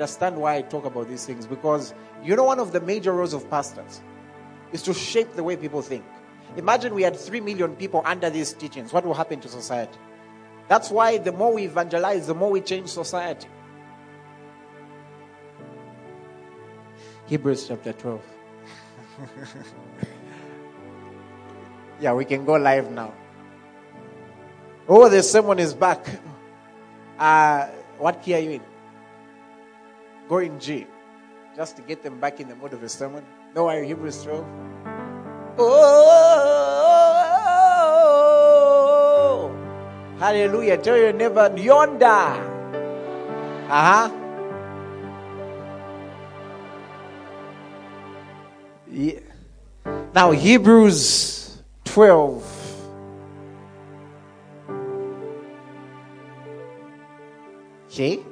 understand why I talk about these things because you know one of the major roles of pastors is to shape the way people think. Imagine we had 3 million people under these teachings. What will happen to society? That's why the more we evangelize, the more we change society. Hebrews chapter 12. yeah, we can go live now. Oh, the sermon is back. Uh, what key are you in? Go in G. Just to get them back in the mood of a sermon. No worry, Hebrews 12. Oh, hallelujah. Tell your neighbor, yonder. Uh huh. Yeah. Now, Hebrews 12. Okay.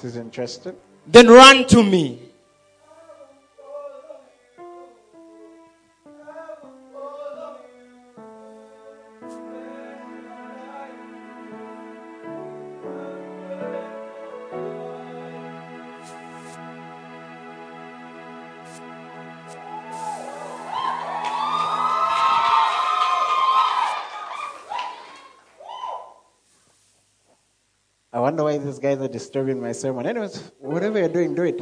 This is interesting. Then run to me. These guys are disturbing my sermon. Anyways, whatever you're doing, do it.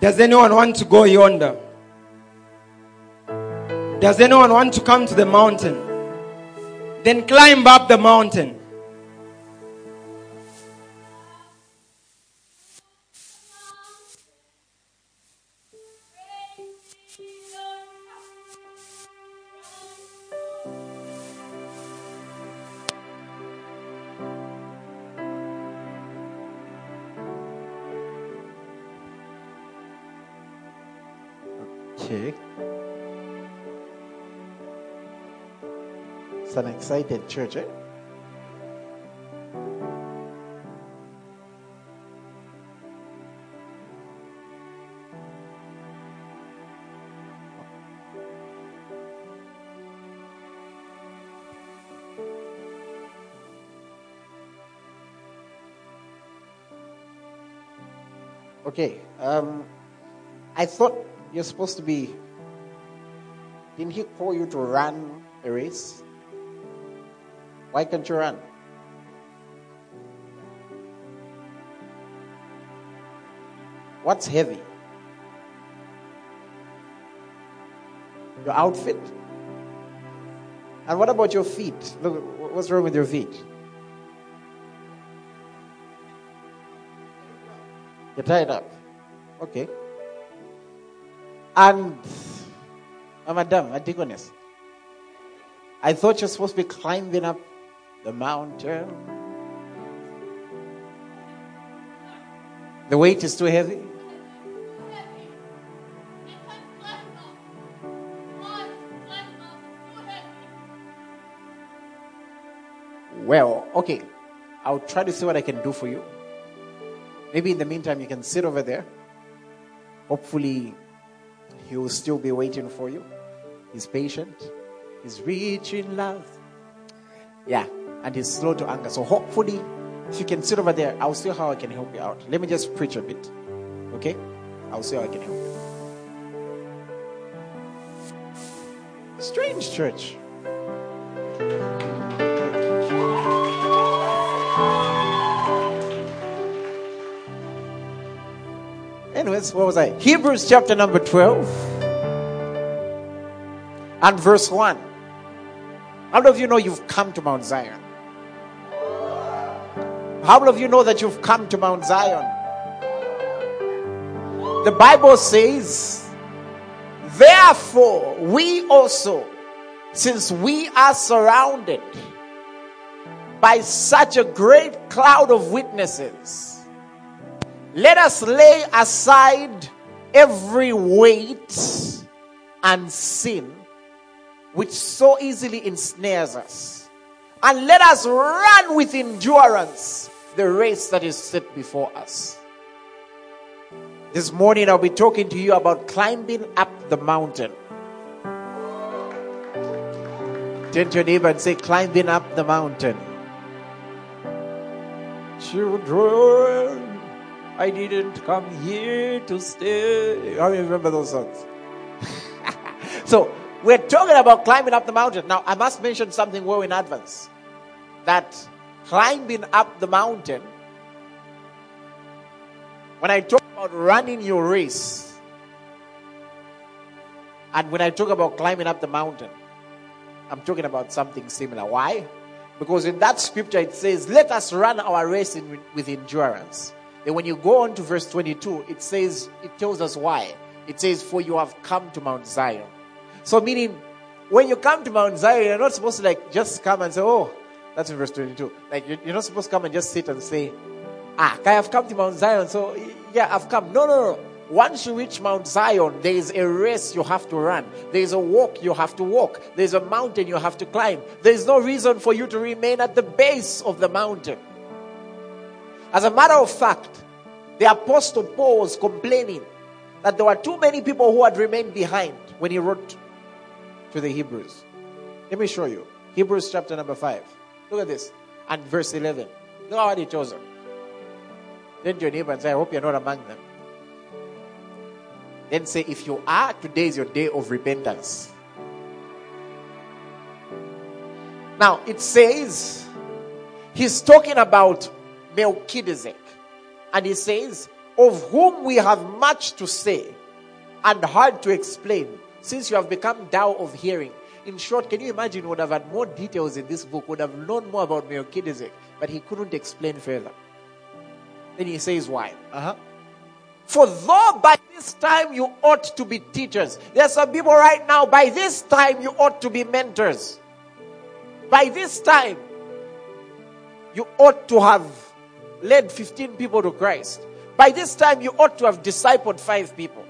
Does anyone want to go yonder? Does anyone want to come to the mountain? Then climb up the mountain. Okay. It's an excited church, eh? Okay. Um, I thought you're supposed to be. Didn't he call you to run a race? Why can't you run? What's heavy? Your outfit? And what about your feet? Look, what's wrong with your feet? You're tied up. Okay. And, oh, Madam, Antigonus, I thought you're supposed to be climbing up the mountain. The weight is too heavy. Well, okay. I'll try to see what I can do for you. Maybe in the meantime, you can sit over there. Hopefully, he will still be waiting for you. He's patient. He's rich in love. Yeah, and he's slow to anger. So hopefully, if you can sit over there, I'll see how I can help you out. Let me just preach a bit. Okay? I'll see how I can help you. Strange church. What was I? Hebrews chapter number 12 and verse 1. How many of you know you've come to Mount Zion? How many of you know that you've come to Mount Zion? The Bible says, Therefore, we also, since we are surrounded by such a great cloud of witnesses, let us lay aside every weight and sin which so easily ensnares us. And let us run with endurance the race that is set before us. This morning I'll be talking to you about climbing up the mountain. Turn to your neighbor and say, climbing up the mountain. Children, I didn't come here to stay. I remember those songs? so, we're talking about climbing up the mountain. Now, I must mention something well in advance. That climbing up the mountain, when I talk about running your race, and when I talk about climbing up the mountain, I'm talking about something similar. Why? Because in that scripture it says, Let us run our race in, with endurance. And when you go on to verse 22, it says, it tells us why. It says, For you have come to Mount Zion. So, meaning, when you come to Mount Zion, you're not supposed to like just come and say, Oh, that's in verse 22. Like, you're not supposed to come and just sit and say, Ah, I have come to Mount Zion, so yeah, I've come. No, no, no. Once you reach Mount Zion, there is a race you have to run. There is a walk you have to walk. There is a mountain you have to climb. There is no reason for you to remain at the base of the mountain. As a matter of fact, the Apostle Paul was complaining that there were too many people who had remained behind when he wrote to the Hebrews. Let me show you. Hebrews chapter number 5. Look at this. And verse 11. Look how he chose them. Then to your neighbor and say, I hope you're not among them. Then say, if you are, today is your day of repentance. Now, it says, he's talking about Melchizedek. And he says, of whom we have much to say and hard to explain, since you have become dull of hearing. In short, can you imagine, would have had more details in this book, would have known more about Melchizedek, but he couldn't explain further. Then he says, why? Uh-huh. For though by this time you ought to be teachers, there are some people right now, by this time you ought to be mentors. By this time, you ought to have led 15 people to Christ. By this time, you ought to have discipled five people.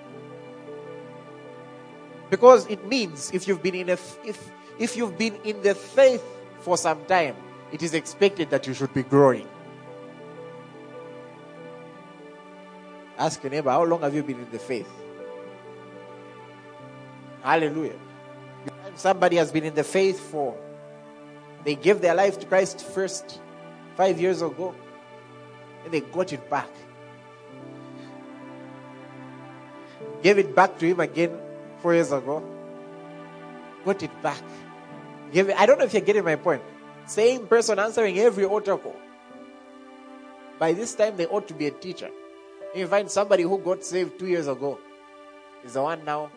Because it means if you've been in a, if, if you've been in the faith for some time, it is expected that you should be growing. Ask your neighbor, how long have you been in the faith? Hallelujah. Somebody has been in the faith for, they gave their life to Christ first five years ago, and they got it back. Gave it back to him again four years ago. Got it back. Gave it, I don't know if you're getting my point. Same person answering every altar call. By this time, they ought to be a teacher. You find somebody who got saved two years ago is the one now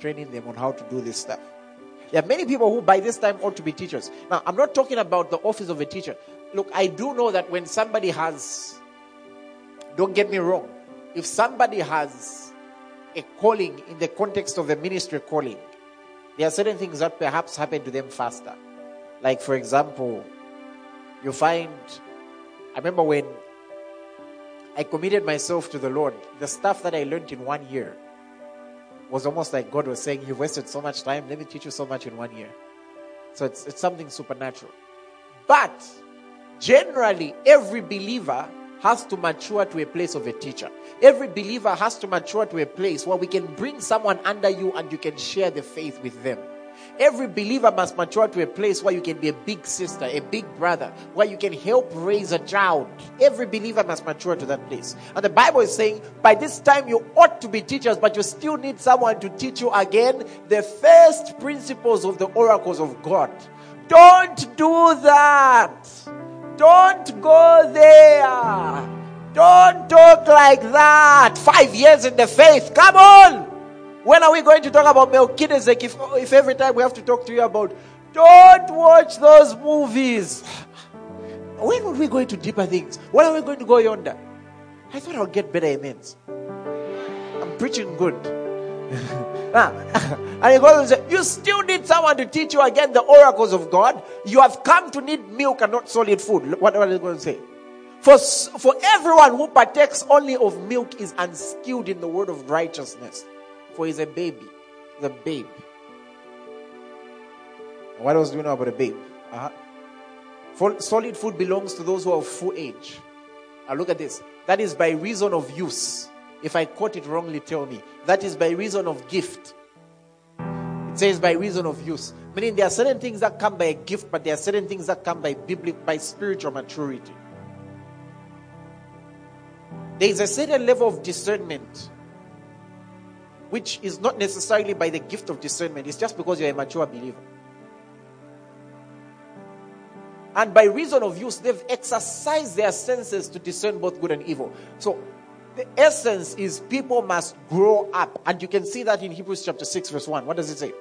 training them on how to do this stuff. There are many people who by this time ought to be teachers. Now, I'm not talking about the office of a teacher. Look, I do know that when somebody has, don't get me wrong, if somebody has a calling in the context of the ministry calling, there are certain things that perhaps happen to them faster. Like, for example, you find, I remember when I committed myself to the Lord. The stuff that I learned in one year was almost like God was saying, You've wasted so much time, let me teach you so much in one year. So it's, it's something supernatural. But generally, every believer has to mature to a place of a teacher. Every believer has to mature to a place where we can bring someone under you and you can share the faith with them. Every believer must mature to a place where you can be a big sister, a big brother, where you can help raise a child. Every believer must mature to that place. And the Bible is saying, by this time you ought to be teachers, but you still need someone to teach you again the first principles of the oracles of God. Don't do that. Don't go there. Don't talk like that. Five years in the faith. Come on. When are we going to talk about Melchizedek if, if every time we have to talk to you about don't watch those movies? When are we going to deeper things? When are we going to go yonder? I thought I'll get better amens. I'm preaching good. and he goes and says, You still need someone to teach you again the oracles of God. You have come to need milk and not solid food. What are they going to say? For, for everyone who partakes only of milk is unskilled in the word of righteousness for he's a baby. The babe. What else do you know about a babe? Uh-huh. solid food belongs to those who are of full age. Now look at this. That is by reason of use. If I quote it wrongly, tell me. That is by reason of gift. It says by reason of use. Meaning there are certain things that come by a gift, but there are certain things that come by biblical, by spiritual maturity. There is a certain level of discernment, which is not necessarily by the gift of discernment. It's just because you're a mature believer. And by reason of use, they've exercised their senses to discern both good and evil. So the essence is people must grow up. And you can see that in Hebrews chapter 6, verse 1. What does it say?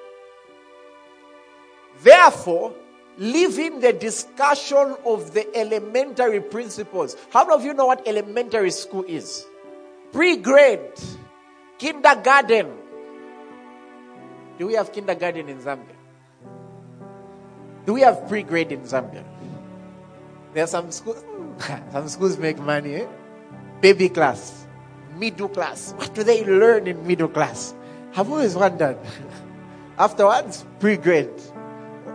Therefore, leaving the discussion of the elementary principles. How many of you know what elementary school is? Pre grade, kindergarten. Do we have kindergarten in Zambia? Do we have pre grade in Zambia? There are some schools, some schools make money. Eh? Baby class, middle class. What do they learn in middle class? I've always wondered. Afterwards, pre grade.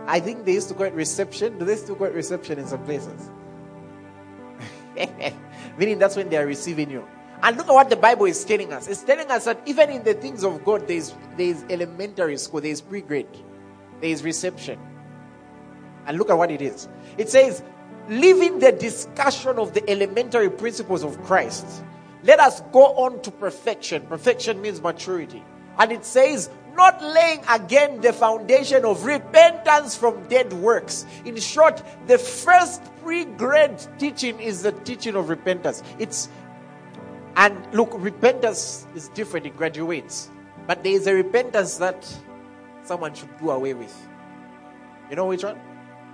I think they used to call it reception. Do they still call it reception in some places? Meaning that's when they are receiving you. And look at what the Bible is telling us. It's telling us that even in the things of God, there is, there is elementary school, there is pre grade, there is reception. And look at what it is. It says, leaving the discussion of the elementary principles of Christ, let us go on to perfection. Perfection means maturity. And it says, not laying again the foundation of repentance from dead works. In short, the first pre-grade teaching is the teaching of repentance. It's and look, repentance is different, it graduates. But there is a repentance that someone should do away with. You know which one?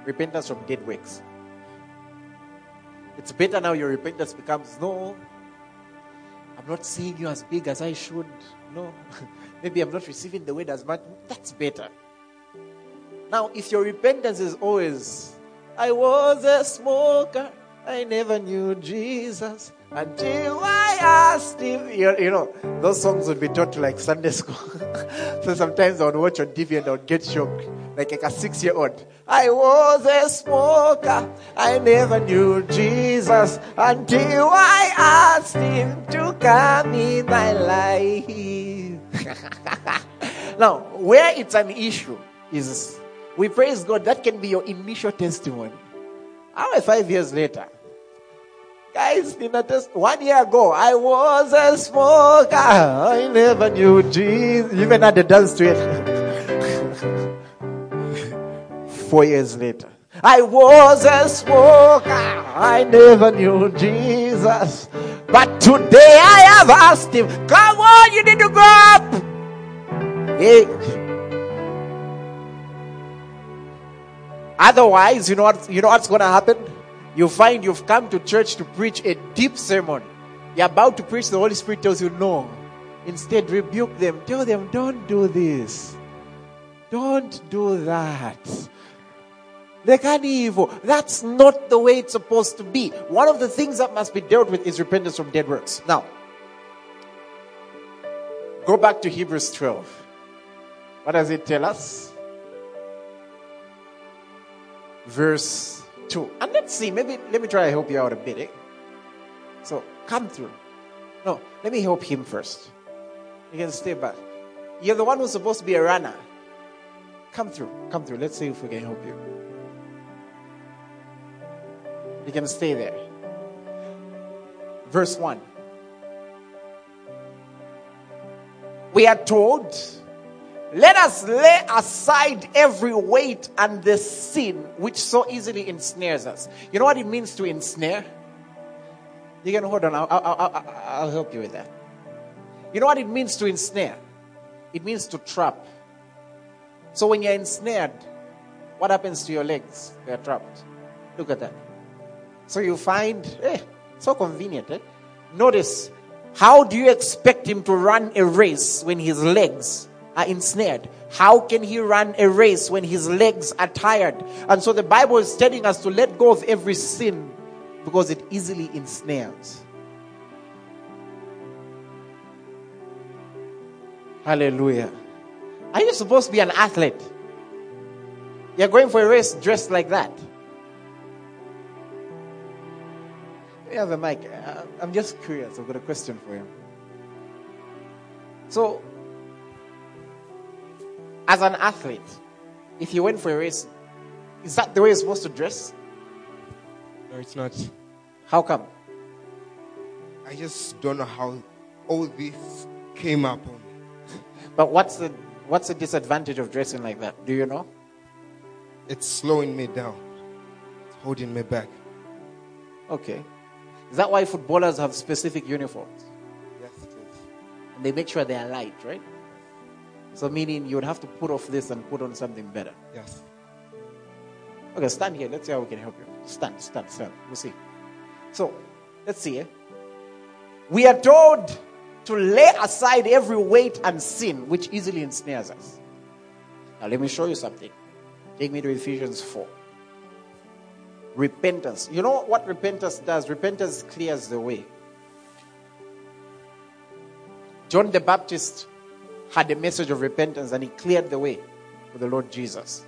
Repentance from dead works. It's better now your repentance becomes no, I'm not seeing you as big as I should. No. Maybe I'm not receiving the word as much. That's better. Now, if your repentance is always, I was a smoker, I never knew Jesus until I asked him. You, you know, those songs would be taught like Sunday school. so sometimes I would watch on TV and I would get shocked like, like a six year old. I was a smoker. I never knew Jesus until I asked him to come in my life. now, where it's an issue is we praise God, that can be your initial testimony. How five years later? Guys, in a test, one year ago, I was a smoker. I never knew Jesus. Even had the dance to it. Four years later, I was a smoker. I never knew Jesus. But today I have asked him, come on, you need to grow up. Hey. Otherwise, you know what, you know what's going to happen? You find you've come to church to preach a deep sermon. You're about to preach, the Holy Spirit tells you no. Instead, rebuke them. Tell them, don't do this. Don't do that. They can't evil. That's not the way it's supposed to be. One of the things that must be dealt with is repentance from dead works. Now, go back to Hebrews 12. What does it tell us? Verse 2. And let's see, maybe let me try to help you out a bit. Eh? So come through. No, let me help him first. You can stay back. You're the one who's supposed to be a runner. Come through. Come through. Let's see if we can help you. You can stay there. Verse 1. We are told, let us lay aside every weight and the sin which so easily ensnares us. You know what it means to ensnare? You can hold on, I'll, I'll, I'll, help you with that. You know what it means to ensnare? It means to trap. So when you're ensnared, what happens to your legs? They're trapped. Look at that. So you find, eh, so convenient. Eh? Notice, how do you expect him to run a race when his legs are ensnared? How can he run a race when his legs are tired? And so the Bible is telling us to let go of every sin because it easily ensnares. Hallelujah. Are you supposed to be an athlete? You're going for a race dressed like that. You have a mic. Uh, I'm just curious. I've got a question for you. So, as an athlete, If you went for a race, is that the way you're supposed to dress? No, it's not. How come? I just don't know how all this came up on me. But what's the what's the disadvantage of dressing like that? Do you know? It's slowing me down. It's holding me back. Okay. Is that why footballers have specific uniforms? Yes, it is. And they make sure they are light, right? So meaning you would have to put off this and put on something better. Yes. Okay, stand here. Let's see how we can help you. Stand, stand, stand. We'll see. So, let's see. Eh? We are told to lay aside every weight and sin which easily ensnares us. Now, let me show you something. Take me to Ephesians 4. Repentance. You know what repentance does? Repentance clears the way. John the Baptist had a message of repentance and he cleared the way for the Lord Jesus.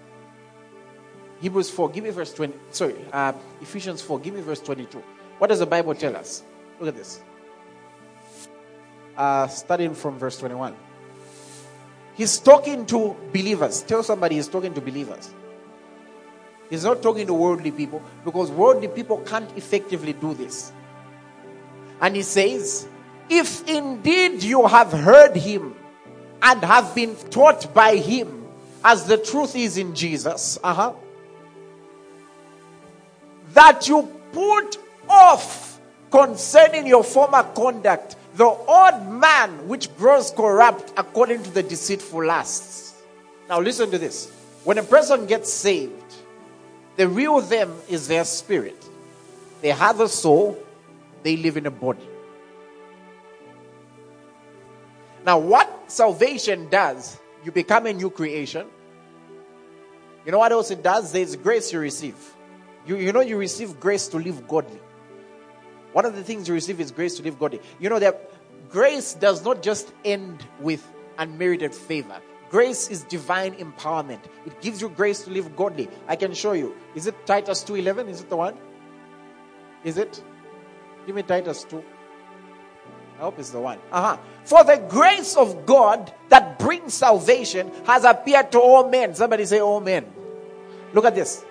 Hebrews 4, give me verse 20. Sorry, uh, Ephesians 4, give me verse 22. What does the Bible tell us? Look at this. Uh, starting from verse 21. He's talking to believers. Tell somebody he's talking to believers. He's not talking to worldly people because worldly people can't effectively do this. And he says, If indeed you have heard him and have been taught by him, as the truth is in Jesus, uh-huh, that you put off concerning your former conduct the old man which grows corrupt according to the deceitful lusts. Now, listen to this. When a person gets saved, the real them is their spirit. They have a soul, they live in a body. Now, what salvation does, you become a new creation. You know what else it does? There's grace you receive. You, you know, you receive grace to live godly. One of the things you receive is grace to live godly. You know that grace does not just end with unmerited favor. Grace is divine empowerment. It gives you grace to live godly. I can show you. Is it Titus 2:11? Is it the one? Is it? Give me Titus 2. I hope it's the one. Uh-huh. For the grace of God that brings salvation has appeared to all men. Somebody say all men. Look at this.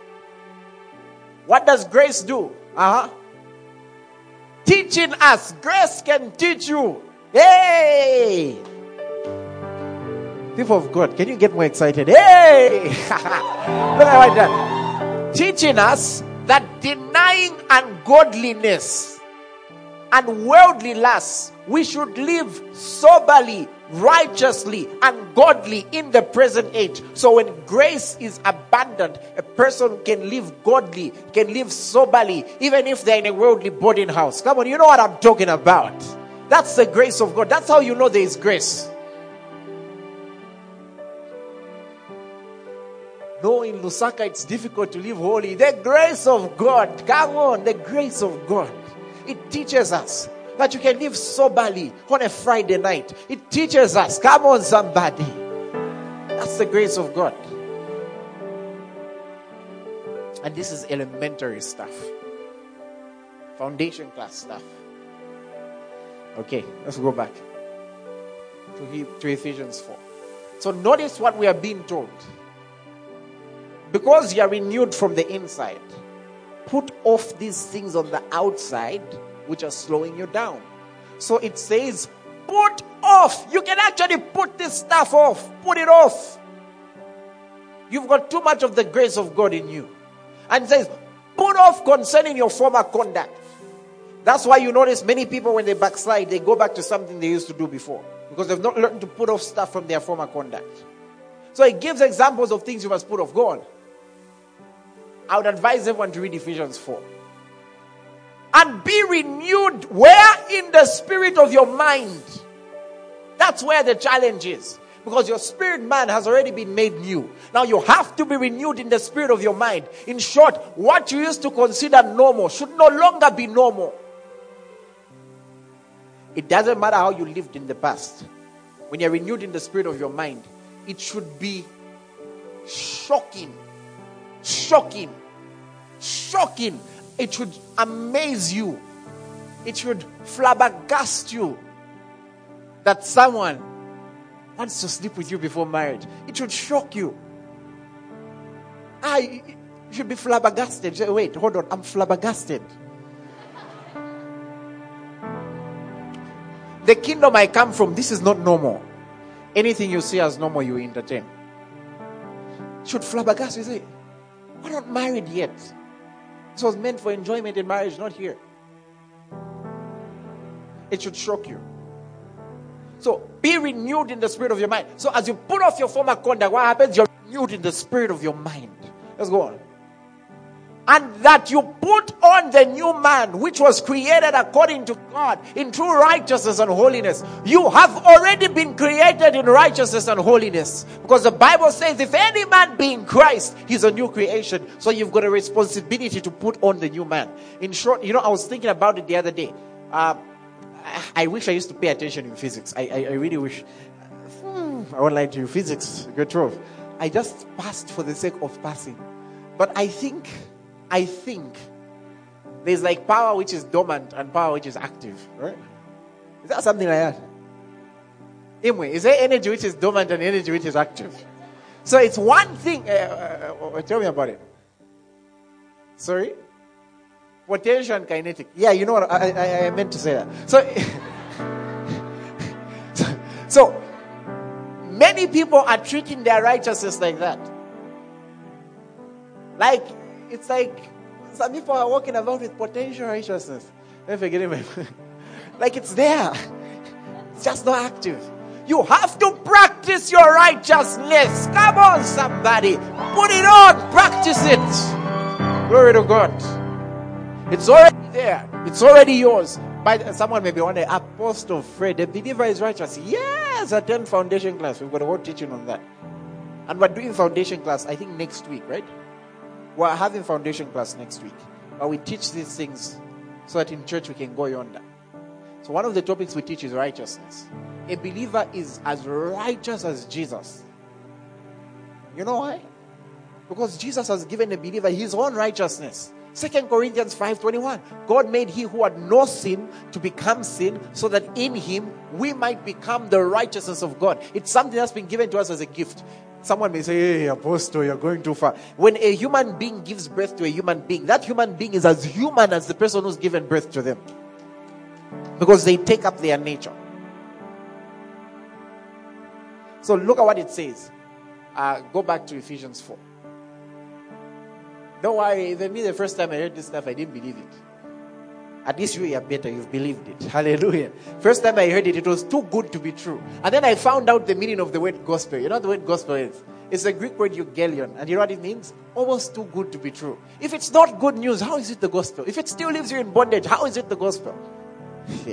What does grace do? Uh huh. Teaching us. Grace can teach you. Hey! People of God, can you get more excited? Hey! Look at that. Teaching us that denying ungodliness and worldly lusts, we should live soberly, righteously, and godly in the present age. So when grace is abundant, a person can live godly, can live soberly, even if they're in a worldly boarding house. Come on, you know what I'm talking about. That's the grace of God. That's how you know there is grace. No, in Lusaka it's difficult to live holy. The grace of God. Come on, the grace of God. It teaches us that you can live soberly on a Friday night. It teaches us. Come on, somebody. That's the grace of God. And this is elementary stuff, foundation class stuff. Okay, let's go back to, to Ephesians 4. So notice what we are being told. Because you are renewed from the inside, put off these things on the outside which are slowing you down. So it says, put off. You can actually put this stuff off. Put it off. You've got too much of the grace of God in you. And says, put off concerning your former conduct. That's why you notice many people, when they backslide, they go back to something they used to do before because they've not learned to put off stuff from their former conduct. So it gives examples of things you must put off. Go on. I would advise everyone to read Ephesians 4. And be renewed where? In the spirit of your mind. That's where the challenge is. Because your spirit man has already been made new. Now you have to be renewed in the spirit of your mind. In short, what you used to consider normal should no longer be normal. It doesn't matter how you lived in the past. When you're renewed in the spirit of your mind, it should be shocking. Shocking. Shocking. It should amaze you. It should flabbergast you that someone wants to sleep with you before marriage. It should shock you. You should be flabbergasted. Wait, hold on. I'm flabbergasted. The kingdom I come from, this is not normal. Anything you see as normal, you entertain. Should flabbergast you say, We're not married yet. This was meant for enjoyment in marriage, not here. It should shock you. So be renewed in the spirit of your mind. So as you put off your former conduct, what happens? You're renewed in the spirit of your mind. Let's go on. And that you put on the new man, which was created according to God in true righteousness and holiness. You have already been created in righteousness and holiness. Because the Bible says, if any man be in Christ, he's a new creation. So you've got a responsibility to put on the new man. In short, you know, I was thinking about it the other day. Uh, I wish I used to pay attention in physics. I, I, I really wish. Hmm, I won't lie to you. Physics, good truth. I just passed for the sake of passing. But I think, I think there's like power which is dormant and power which is active, right? Is that something like that? Anyway, is there energy which is dormant and energy which is active? So it's one thing. Uh, uh, uh, tell me about it. Sorry? Potential and kinetic. Yeah, you know what? I, I, I meant to say that. So, so, so, many people are treating their righteousness like that. Like, it's like some people are walking about with potential righteousness. Don't forget it. like it's there. It's just not active. You have to practice your righteousness. Come on, somebody. Put it on. Practice it. Glory to God. It's already there. It's already yours. By someone may be wondering, Apostle Fred, the believer is righteous. Yes, attend foundation class. We've got a whole teaching on that. And we're doing foundation class, I think next week, right? We're having foundation class next week. But we teach these things so that in church we can go yonder. So one of the topics we teach is righteousness. A believer is as righteous as Jesus. You know why? Because Jesus has given a believer his own righteousness. Second Corinthians 5:21. God made he who had no sin to become sin so that in him we might become the righteousness of God. It's something that's been given to us as a gift. Someone may say, Hey, Apostle, you're going too far. When a human being gives birth to a human being, that human being is as human as the person who's given birth to them. Because they take up their nature. So look at what it says. Uh, go back to Ephesians 4. Don't worry, even me, the first time I heard this stuff, I didn't believe it. At least you are better, you've believed it. Hallelujah. First time I heard it, it was too good to be true. And then I found out the meaning of the word gospel. You know what the word gospel is? It's a Greek word euangelion. And you know what it means? Almost too good to be true. If it's not good news, how is it the gospel? If it still leaves you in bondage, how is it the gospel?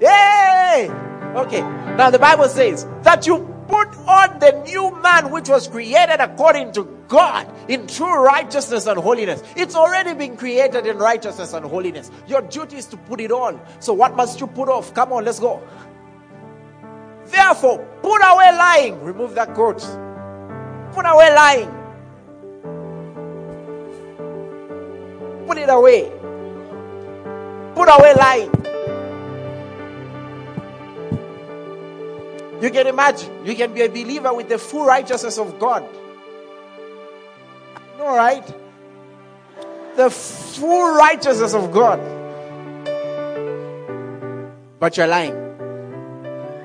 Yay! Okay. Now the Bible says that you put on the new man which was created according to God in true righteousness and holiness. It's already been created in righteousness and holiness. Your duty is to put it on. So, what must you put off? Come on, let's go. Therefore, put away lying. Remove that coat. Put away lying. Put it away. Put away lying. You can imagine, you can be a believer with the full righteousness of God. All right? The full righteousness of God. But you're lying.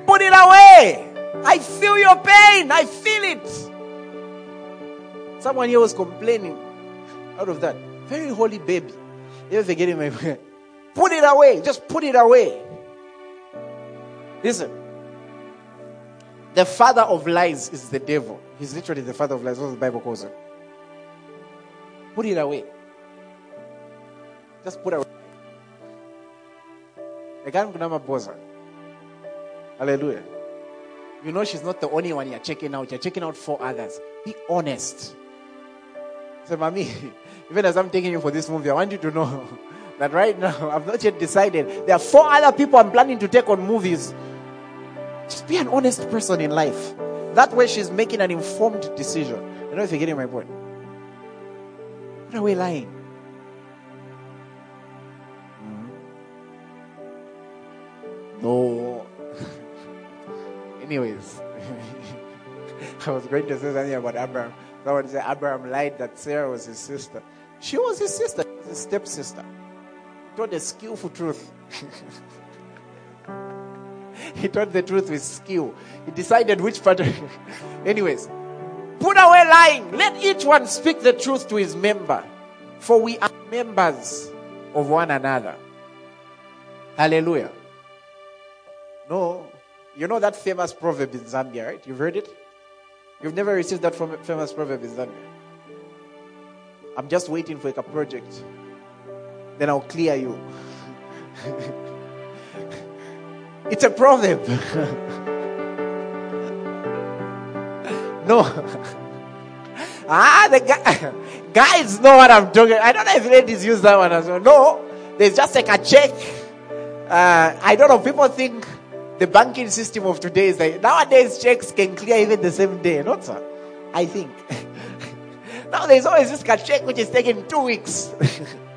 Put it away. I feel your pain. I feel it. Someone here was complaining out of that. Very holy baby. You ever forget my Put it away. Just put it away. Listen. The father of lies is the devil. He's literally the father of lies. What the Bible calls him. Put it away. Just put it away. Hallelujah. You know she's not the only one you're checking out. You're checking out four others. Be honest. Say, Mommy, even as I'm taking you for this movie, I want you to know that right now I've not yet decided. There are four other people I'm planning to take on movies. Just be an honest person in life. That way she's making an informed decision. I don't know if you're getting my point. What are we lying? Mm-hmm. No. Anyways, I was going to say something about Abraham, Someone said Abraham lied that Sarah was his sister. She was his sister, his stepsister. Told a skillful truth. he told the truth with skill. He decided which part. Anyways, put away lying. Let each one speak the truth to his member, for we are members of one another. Hallelujah. No, you know that famous proverb in Zambia, right? You've heard it? You've never received that from famous proverb in Zambia. I'm just waiting for a project. Then I'll clear you. it's a proverb. no. ah, the guy, guys know what I'm talking. I don't know if ladies use that one as well. No, there's just like a check. Uh, I don't know. People think the banking system of today is like nowadays checks can clear even the same day, not so. I think. now there's always this check which is taking two weeks.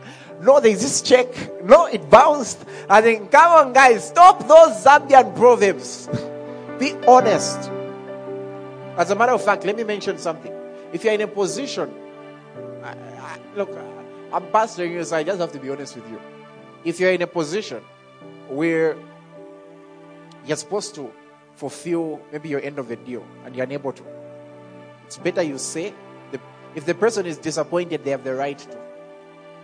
no, there's this check. No, it bounced. I think, come on, guys, stop those Zambian proverbs. Be honest. As a matter of fact, let me mention something. If you're in a position, I, I, look, I'm pastoring you, so I just have to be honest with you. If you're in a position where you're supposed to fulfill maybe your end of the deal and you're unable to. It's better you say, the, if the person is disappointed, they have the right to.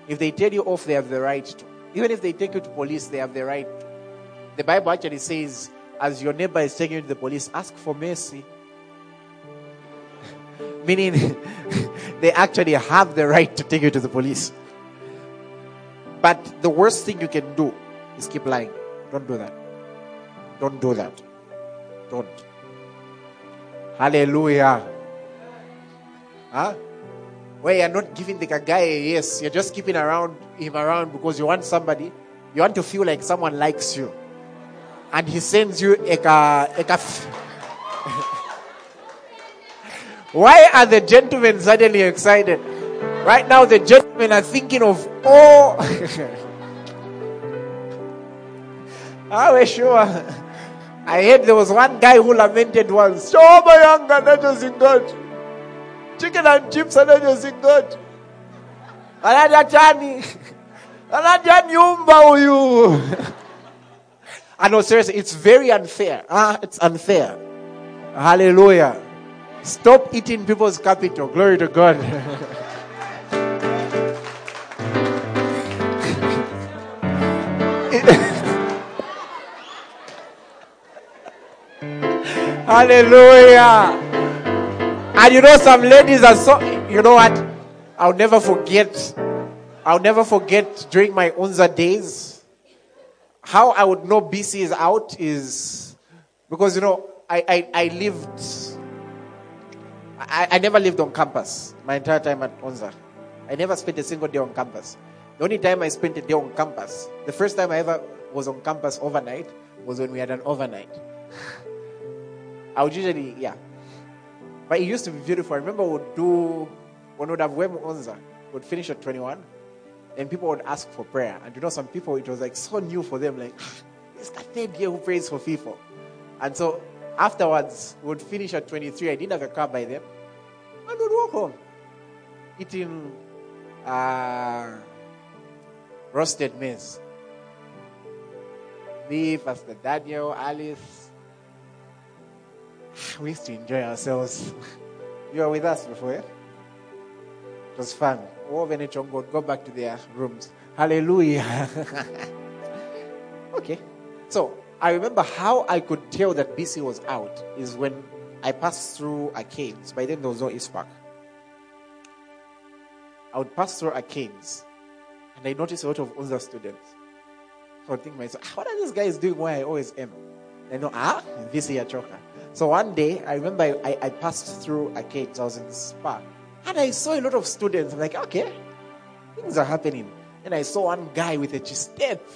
If they tell you off, they have the right to. Even if they take you to police, they have the right to. The Bible actually says, as your neighbor is taking you to the police, ask for mercy. Meaning, they actually have the right to take you to the police. But the worst thing you can do is keep lying. Don't do that. Don't do that. Don't. Hallelujah. Huh? Where you're not giving the guy a yes, you're just keeping around him around because you want somebody, you want to feel like someone likes you. And he sends you a, a, Why are the gentlemen suddenly excited? Right now, the gentlemen are thinking of all. Ah, are we sure? I heard there was one guy who lamented once. Shoma yanga nachozingathi. Chicken and chips anachozingathi. Anadya chani. Anadya nyumba uyu. I know, seriously, it's very unfair. Ah, it's unfair. Hallelujah. Stop eating people's capital. Glory to God. Hallelujah. And you know, some ladies are so, you know what? I'll never forget. I'll never forget during my Unza days. How I would know BC is out is because, you know, I, I, I lived, I, I never lived on campus my entire time at Unza. I never spent a single day on campus. The only time I spent a day on campus, the first time I ever was on campus overnight was when we had an overnight. I would usually, yeah. But it used to be beautiful. I remember we would do, when we would have Wemu Onza, we would finish at 21, and people would ask for prayer. And you know, some people, it was like so new for them, like, it's guy third year who prays for people. And so afterwards, we would finish at 23. I didn't have a car by then. And we'd walk home, eating uh, roasted maize. Me, Pastor Daniel, Alice, we used to enjoy ourselves. you were with us before, yeah? It was fun. All the nature God go back to their rooms. Hallelujah. okay. So I remember how I could tell that BC was out is when I passed through arcades. By then there was no East Park. I would pass through arcades and I noticed a lot of other students. So I think myself, what are these guys doing where I always am? I know, ah, BC Achoka. So one day, I remember I, I, passed through a arcades. I was in the spa. And I saw a lot of students. I'm like, okay, things are happening. And I saw one guy with a step.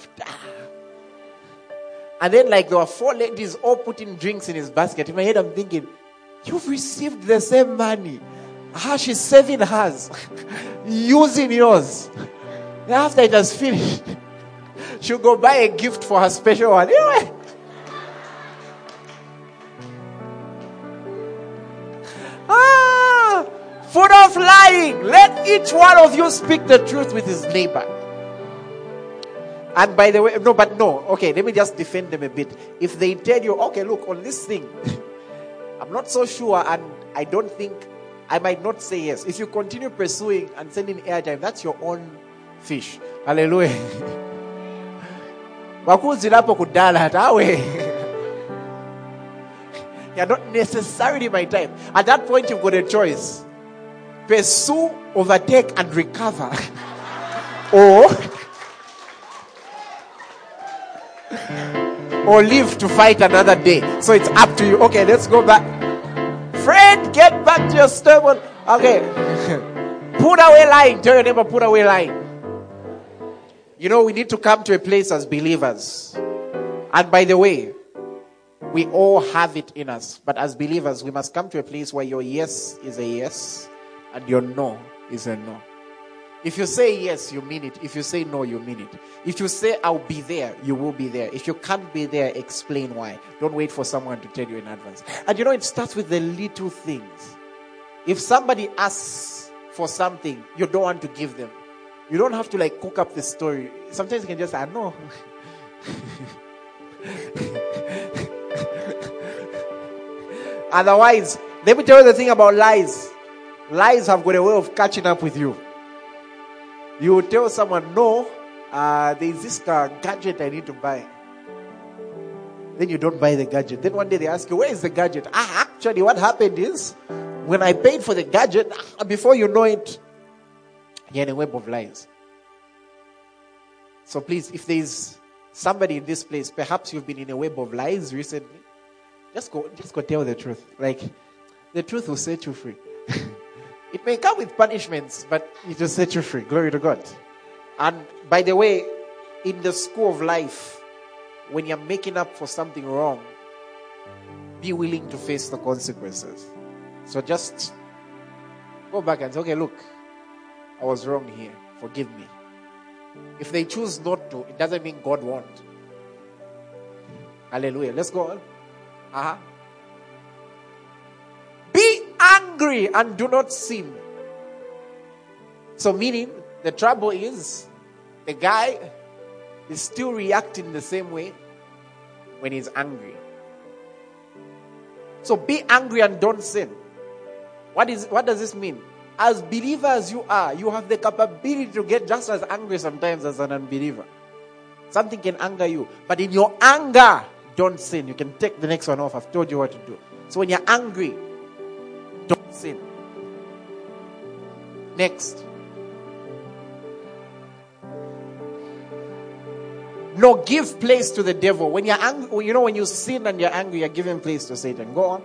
And then, like, there were four ladies all putting drinks in his basket. In my head, I'm thinking, you've received the same money. How she's saving hers, using yours. after it has finished, she'll go buy a gift for her special one. Anyway, each one of you speak the truth with his neighbor. And by the way, no, but no. Okay, let me just defend them a bit. If they tell you, okay, look, on this thing, I'm not so sure, and I don't think I might not say yes. If you continue pursuing and sending airtime, that's your own fish. Hallelujah. Wakuzirapo kudala hatawe. You're not necessarily my type. At that point, you've got a choice pursue, overtake, and recover. or, or live to fight another day. So it's up to you. Okay, let's go back. Fred, get back to your stubborn. Okay. put away lying. Tell your neighbor, put away lying. You know, we need to come to a place as believers. And by the way, we all have it in us. But as believers, we must come to a place where your yes is a yes and your no is a no. If you say yes, you mean it. If you say no, you mean it. If you say I'll be there, you will be there. If you can't be there, explain why. Don't wait for someone to tell you in advance. And you know, it starts with the little things. If somebody asks for something you don't want to give them, you don't have to like cook up the story. Sometimes you can just say, know. Otherwise, let me tell you the thing about lies. Lies have got a way of catching up with you. You tell someone, no, uh, there is this uh, gadget I need to buy. Then you don't buy the gadget. Then one day they ask you, where is the gadget? Ah, actually, what happened is, when I paid for the gadget, ah, before you know it, you're in a web of lies. So please, if there is somebody in this place, perhaps you've been in a web of lies recently, just go, just go tell the truth. Like, the truth will set you free. It may come with punishments, but it will set you free. Glory to God. And by the way, in the school of life, when you're making up for something wrong, be willing to face the consequences. So just go back and say, okay, look, I was wrong here. Forgive me. If they choose not to, it doesn't mean God won't. Hallelujah. Let's go on. Uh-huh. Angry and do not sin. So, meaning, the trouble is the guy is still reacting the same way when he's angry. So, be angry and don't sin. What, is, what does this mean? As believers, you are, you have the capability to get just as angry sometimes as an unbeliever. Something can anger you, but in your anger, don't sin. You can take the next one off. I've told you what to do. So when you're angry, sin. Next. No, give place to the devil. When you're angry, you know, when you sin and you're angry, you're giving place to Satan. Go on.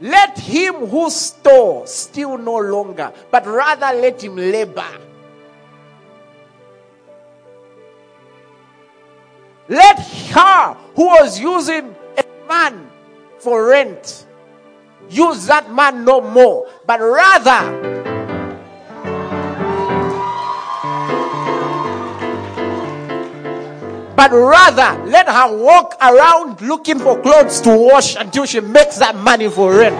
Let him who stole steal no longer, but rather let him labor. Let her who was using a man for rent use that man no more, but rather but rather let her walk around looking for clothes to wash until she makes that money for rent.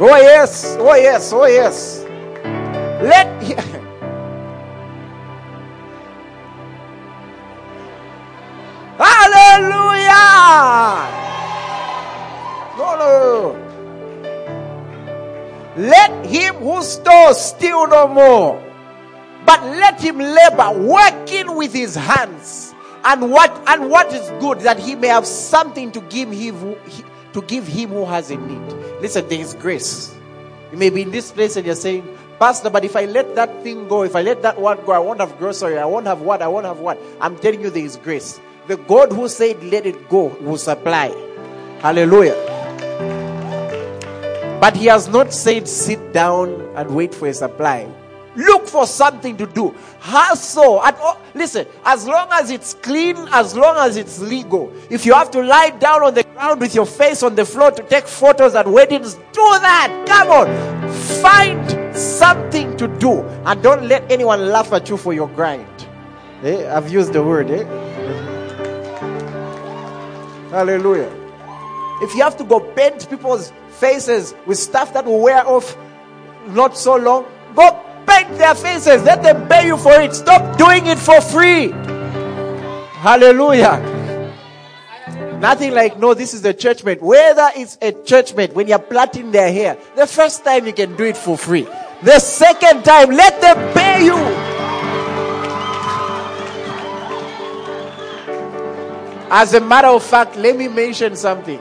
Oh, yes, oh, yes, oh, yes. Let. Let him who stores steal no more but let him labor, working with his hands. And what and what is good that he may have something to give him to give him who has a need. Listen, there is grace. You may be in this place and you're saying, Pastor, but if I let that thing go, if I let that one go, I won't have grocery, I won't have what, I won't have what. I'm telling you, there is grace. The God who said, Let it go, will supply. Hallelujah. But He has not said, Sit down and wait for a supply. Look for something to do. Hustle. At all, listen, as long as it's clean, as long as it's legal. If you have to lie down on the ground with your face on the floor to take photos at weddings, do that. Come on. Find something to do. And don't let anyone laugh at you for your grind. Eh? I've used the word. Eh? Hallelujah. If you have to go paint people's faces with stuff that will wear off not so long, go paint their faces. Let them pay you for it. Stop doing it for free. Hallelujah. Nothing like, no, this is the church mate. Whether it's a church mate, when you're plaiting their hair, the first time you can do it for free. The second time, let them pay you. As a matter of fact, let me mention something.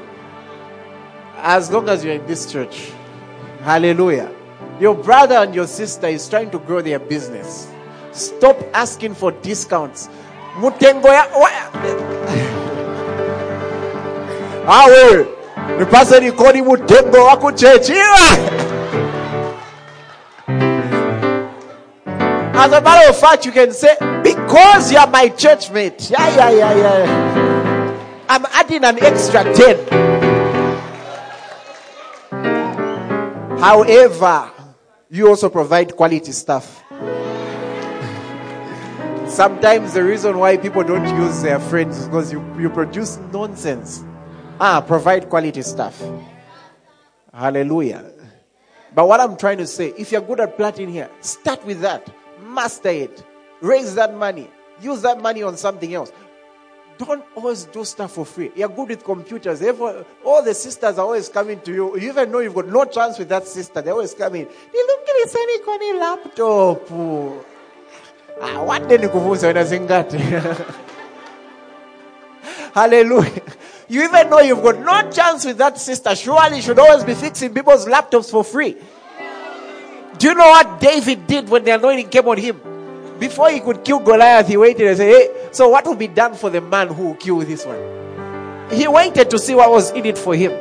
As long as you're in this church, hallelujah, your brother and your sister is trying to grow their business. Stop asking for discounts. Awe mutengo. As a matter of fact, you can say, because you are my church mate. Yeah, yeah, yeah, yeah. I'm adding an extra 10. However, you also provide quality stuff. Sometimes the reason why people don't use their friends is because you, you produce nonsense. Ah, provide quality stuff. Hallelujah. But what I'm trying to say, if you're good at plaiting here, start with that. Master it. Raise that money. Use that money on something else. Don't always do stuff for free. You're good with computers. Therefore, all the sisters are always coming to you. You even know you've got no chance with that sister. They're always coming. They look come in. Nilungiliseni kwenye laptop. Ah, what then nikuvuza unazingati? Hallelujah. You even know you've got no chance with that sister. Surely you should always be fixing people's laptops for free. Do you know what David did when the anointing came on him? Before he could kill Goliath, he waited and said, Hey, so what will be done for the man who will kill this one? He waited to see what was in it for him.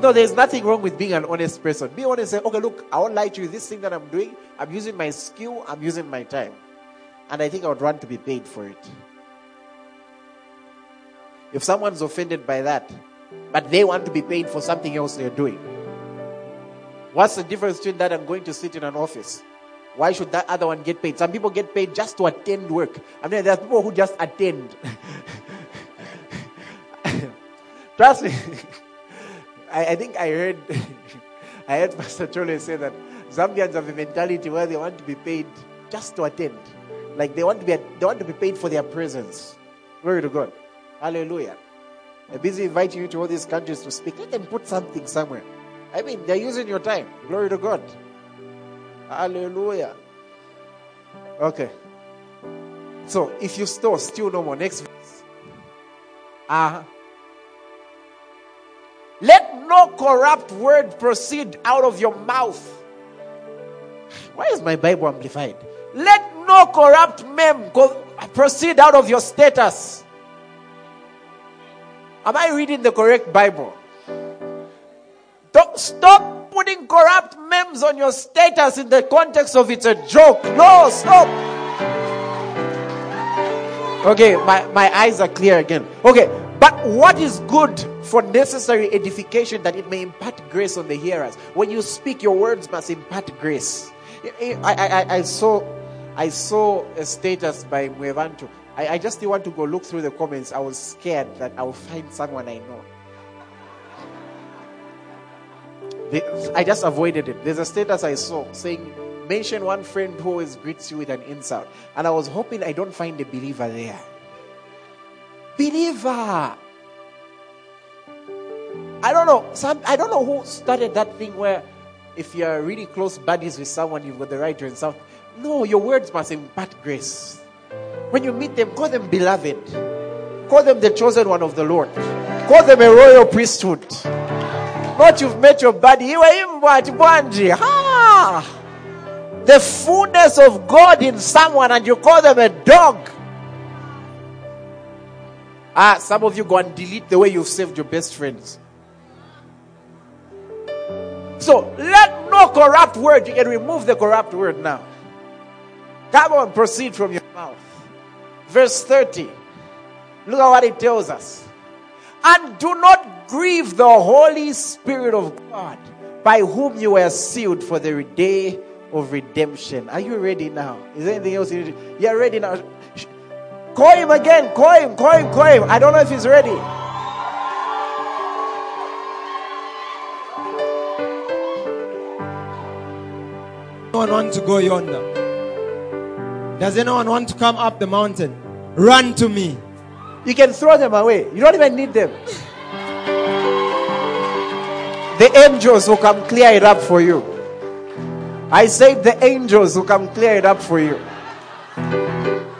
No, there's nothing wrong with being an honest person. Be honest and say, okay, look, I won't lie to you. This thing that I'm doing, I'm using my skill, I'm using my time. And I think I would want to be paid for it. If someone's offended by that, but they want to be paid for something else they're doing, what's the difference between that and going to sit in an office? Why should that other one get paid? Some people get paid just to attend work. I mean, there are people who just attend. Trust me. I, I, think I heard I heard Pastor Chole say that Zambians have a mentality where they want to be paid just to attend. Like they want to be they want to be paid for their presence. Glory to God. Hallelujah. I'm busy inviting you to all these countries to speak. Let them put something somewhere. I mean, they're using your time. Glory to God. Hallelujah. Okay. So if you store, still no more. Next verse. Uh-huh. Let no corrupt word proceed out of your mouth. Why is my Bible amplified? Let no corrupt mem proceed out of your status. Am I reading the correct Bible? Stop putting corrupt memes on your status in the context of it's a joke. No, stop. Okay, my, my eyes are clear again. Okay, but what is good for necessary edification that it may impart grace on the hearers? When you speak, your words must impart grace. I, I, I, saw I saw a status by Mwebantu. I, I just want to go look through the comments. I was scared that I will find someone I know. I just avoided it. There's a status I saw saying, mention one friend who always greets you with an insult. And I was hoping I don't find a believer there. Believer. I don't know. Some I don't know who started that thing where if you're really close buddies with someone, you've got the right to insult. No, your words must impart grace. When you meet them, call them beloved. Call them the chosen one of the Lord. Call them a royal priesthood. Not you've met your buddy. Ha! The fullness of God in someone and you call them a dog. Ah, some of you go and delete the way you've saved your best friends. So let no corrupt word, you can remove the corrupt word now. Come on, proceed from your mouth. Verse 30. Look at what it tells us. And do not grieve the Holy Spirit of God, by whom you were sealed for the day of redemption. Are you ready now? Is there anything else you need? You're ready now. Call him again. Call him. Call him. Call him. I don't know if he's ready. Anyone want to go yonder? Does anyone want to come up the mountain? Run to me. You can throw them away. You don't even need them. The angels will come clear it up for you. I said the angels will come clear it up for you.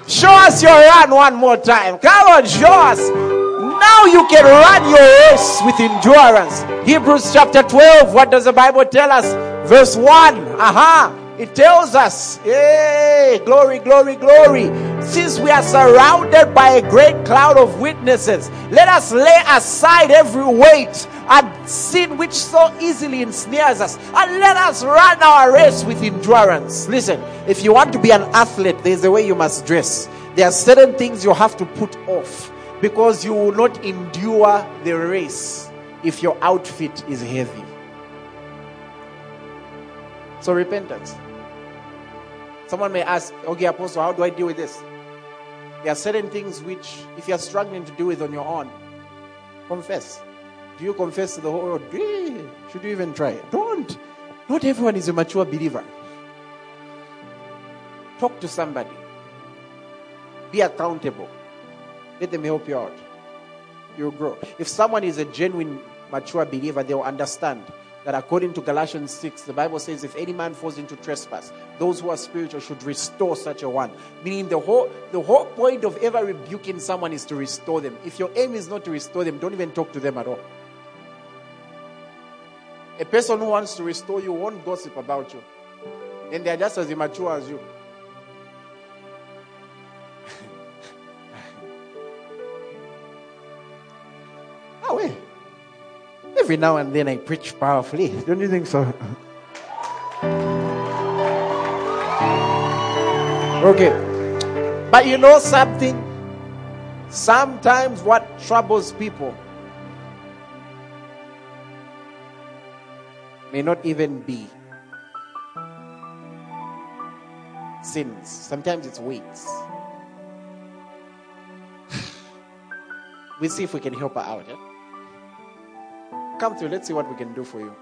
Show us your run one more time. Come on, show us. Now you can run your race with endurance. Hebrews chapter 12. What does the Bible tell us? Verse 1. Aha. It tells us, hey, glory, glory, glory. Since we are surrounded by a great cloud of witnesses, let us lay aside every weight and sin which so easily ensnares us, and let us run our race with endurance. Listen, if you want to be an athlete, there's a way you must dress. There are certain things you have to put off because you will not endure the race if your outfit is heavy. So, repentance. Someone may ask, okay, Apostle, how do I deal with this? There are certain things which, if you're struggling to do it on your own, confess. Do you confess to the whole world? Should you even try? Don't. Not everyone is a mature believer. Talk to somebody. Be accountable. Let them help you out. You'll grow. If someone is a genuine mature believer, they'll understand that according to Galatians 6, the Bible says, if any man falls into trespass, those who are spiritual should restore such a one. Meaning the whole the whole point of ever rebuking someone is to restore them. If your aim is not to restore them, don't even talk to them at all. A person who wants to restore you won't gossip about you. And they're just as immature as you. oh, wait. Every now and then I preach powerfully. Don't you think so? Okay. But you know something? Sometimes what troubles people may not even be sins. Sometimes it's weights. we'll see if we can help her out. Yeah? Come through. Let's see what we can do for you.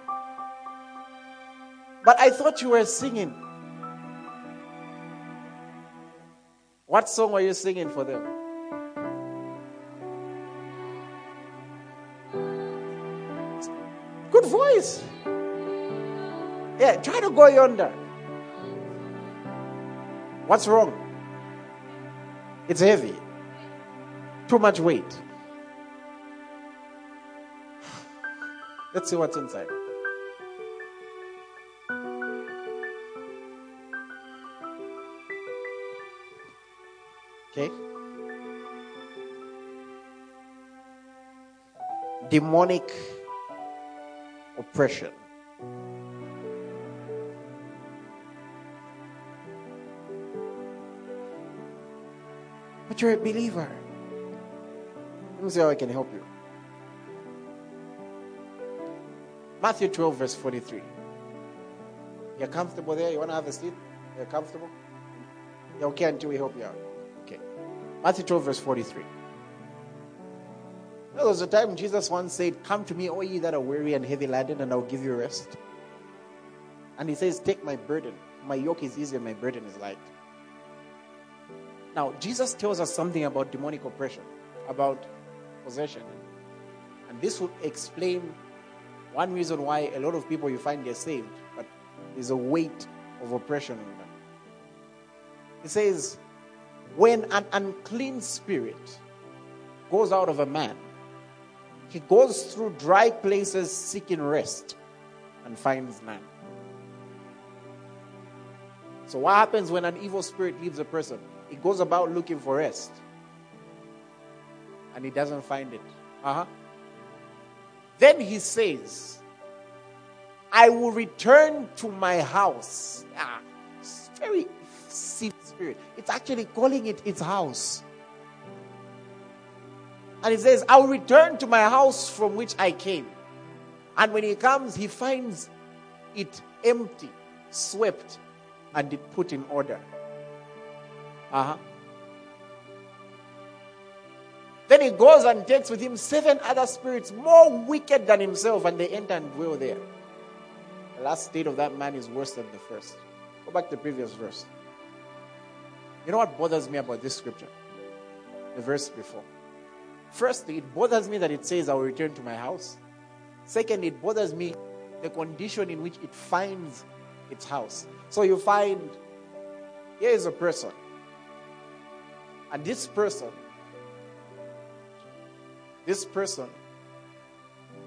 But I thought you were singing. What song were you singing for them? Good voice. Yeah, try to go yonder. What's wrong? It's heavy. Too much weight. Let's see what's inside. Okay? Demonic oppression. But you're a believer. Let me see how I can help you. Matthew 12, verse 43. You're comfortable there? You want to have a seat? You're comfortable? You're okay until we help you out. Okay. Matthew 12, verse 43. There was a time Jesus once said, Come to me, all ye that are weary and heavy laden, and I'll give you rest. And he says, Take my burden. My yoke is easy and my burden is light. Now, Jesus tells us something about demonic oppression, about possession. And this would explain one reason why a lot of people you find they're saved, but there's a weight of oppression on them. He says, when an unclean spirit goes out of a man, he goes through dry places seeking rest and finds none. So, what happens when an evil spirit leaves a person? He goes about looking for rest and he doesn't find it. Uh huh. Then he says, I will return to my house. Ah, it's very spirit. It's actually calling it its house. And he says, I will return to my house from which I came. And when he comes, he finds it empty, swept, and it put in order. Uh huh. Then he goes and takes with him seven other spirits more wicked than himself, and they enter and dwell there. The last state of that man is worse than the first. Go back to the previous verse. You know what bothers me about this scripture? The verse before. Firstly, it bothers me that it says, I will return to my house. Secondly, it bothers me the condition in which it finds its house. So you find here is a person. And this person, this person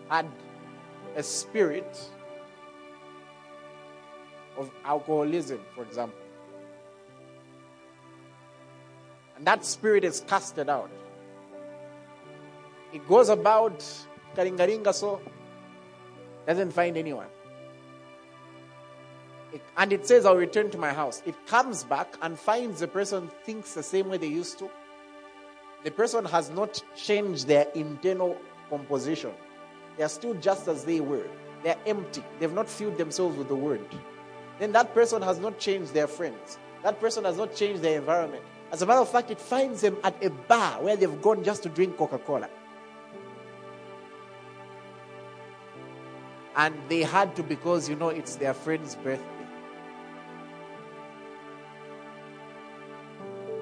had a spirit of alcoholism, for example. And that spirit is casted out. It goes about karingaringa so doesn't find anyone. It, and it says, I'll return to my house. It comes back and finds the person thinks the same way they used to. The person has not changed their internal composition. They are still just as they were. They are empty. They've not filled themselves with the word. Then that person has not changed their friends. That person has not changed their environment. As a matter of fact, it finds them at a bar where they've gone just to drink Coca Cola. And they had to because, you know, it's their friend's birthday.